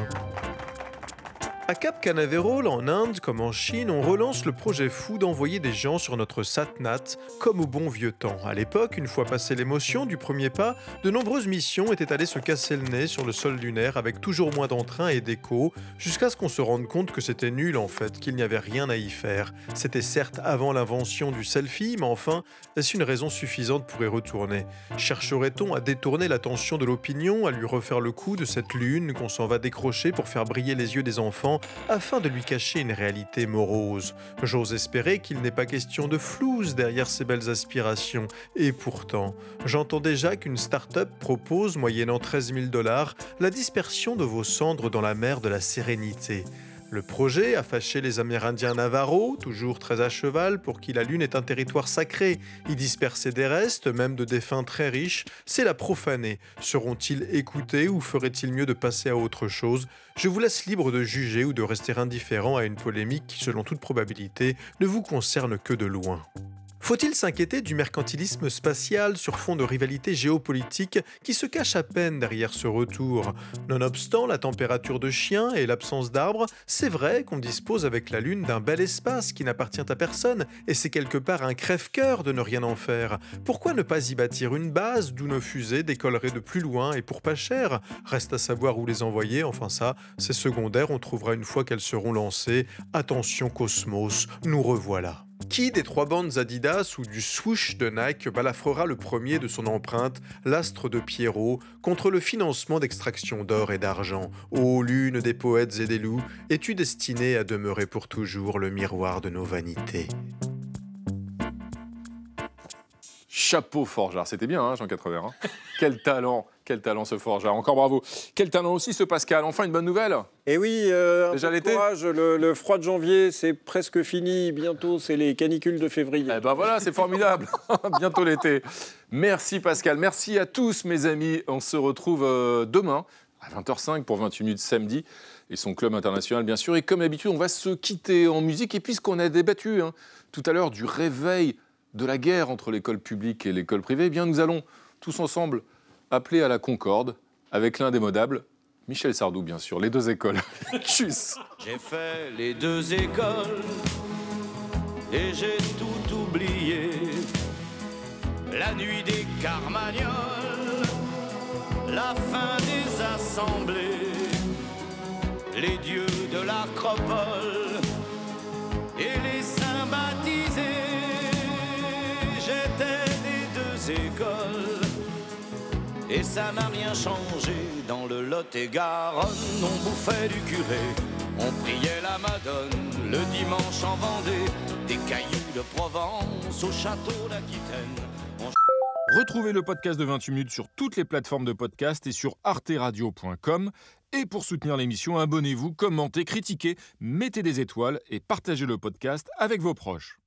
À Cap Canaveral, en Inde comme en Chine, on relance le projet fou d'envoyer des gens sur notre Satnat, comme au bon vieux temps. À l'époque, une fois passée l'émotion du premier pas, de nombreuses missions étaient allées se casser le nez sur le sol lunaire avec toujours moins d'entrain et d'écho, jusqu'à ce qu'on se rende compte que c'était nul en fait, qu'il n'y avait rien à y faire. C'était certes avant l'invention du selfie, mais enfin, est-ce une raison suffisante pour y retourner? Chercherait-on à détourner l'attention de l'opinion, à lui refaire le coup de cette lune qu'on s'en va décrocher pour faire briller les yeux des enfants? Afin de lui cacher une réalité morose. J'ose espérer qu'il n'est pas question de flouze derrière ces belles aspirations. Et pourtant, j'entends déjà qu'une start-up propose, moyennant 13 000 dollars, la dispersion de vos cendres dans la mer de la sérénité. Le projet a fâché les Amérindiens Navarro, toujours très à cheval, pour qui la Lune est un territoire sacré. Y disperser des restes, même de défunts très riches, c'est la profaner. Seront-ils écoutés ou ferait-il mieux de passer à autre chose? Je vous laisse libre de juger ou de rester indifférent à une polémique qui, selon toute probabilité, ne vous concerne que de loin. Faut-il s'inquiéter du mercantilisme spatial sur fond de rivalité géopolitique qui se cache à peine derrière ce retour? Nonobstant la température de chien et l'absence d'arbres, c'est vrai qu'on dispose avec la Lune d'un bel espace qui n'appartient à personne, et c'est quelque part un crève-cœur de ne rien en faire. Pourquoi ne pas y bâtir une base d'où nos fusées décolleraient de plus loin et pour pas cher? Reste à savoir où les envoyer, enfin ça, c'est secondaire, on trouvera une fois qu'elles seront lancées. Attention Cosmos, nous revoilà. Qui des trois bandes Adidas ou du swoosh de Nike balafrera le premier de son empreinte, l'astre de Pierrot, contre le financement d'extraction d'or et d'argent? Ô lune des poètes et des loups, es-tu destiné à demeurer pour toujours le miroir de nos vanités? Chapeau forgeard, c'était bien, hein, Jean 80. Quel talent, quel talent ce forgeard. Encore bravo. Quel talent aussi ce Pascal. Enfin une bonne nouvelle. Et eh oui, euh, déjà l'été. Le, le, froid de janvier, c'est presque fini. Bientôt, c'est les canicules de février. Eh ben voilà, c'est formidable. Bientôt l'été. Merci Pascal. Merci à tous mes amis. On se retrouve euh, demain à 20h05 pour 28 minutes samedi et son club international bien sûr. Et comme d'habitude, on va se quitter en musique. Et puisqu'on a débattu hein, tout à l'heure du réveil de la guerre entre l'école publique et l'école privée, eh bien nous allons tous ensemble appeler à la concorde avec l'indémodable Michel Sardou, bien sûr, les deux écoles. Tchuss J'ai fait les deux écoles et j'ai tout oublié. La nuit des carmagnols, la fin des assemblées, les dieux de l'acropole et les Et ça n'a rien changé dans le Lot et Garonne. On bouffait du curé, on priait la Madone le dimanche en Vendée, des cailloux de Provence au château d'Aquitaine. Retrouvez le podcast de 28 minutes sur toutes les plateformes de podcast et sur arteradio.com. Et pour soutenir l'émission, abonnez-vous, commentez, critiquez, mettez des étoiles et partagez le podcast avec vos proches.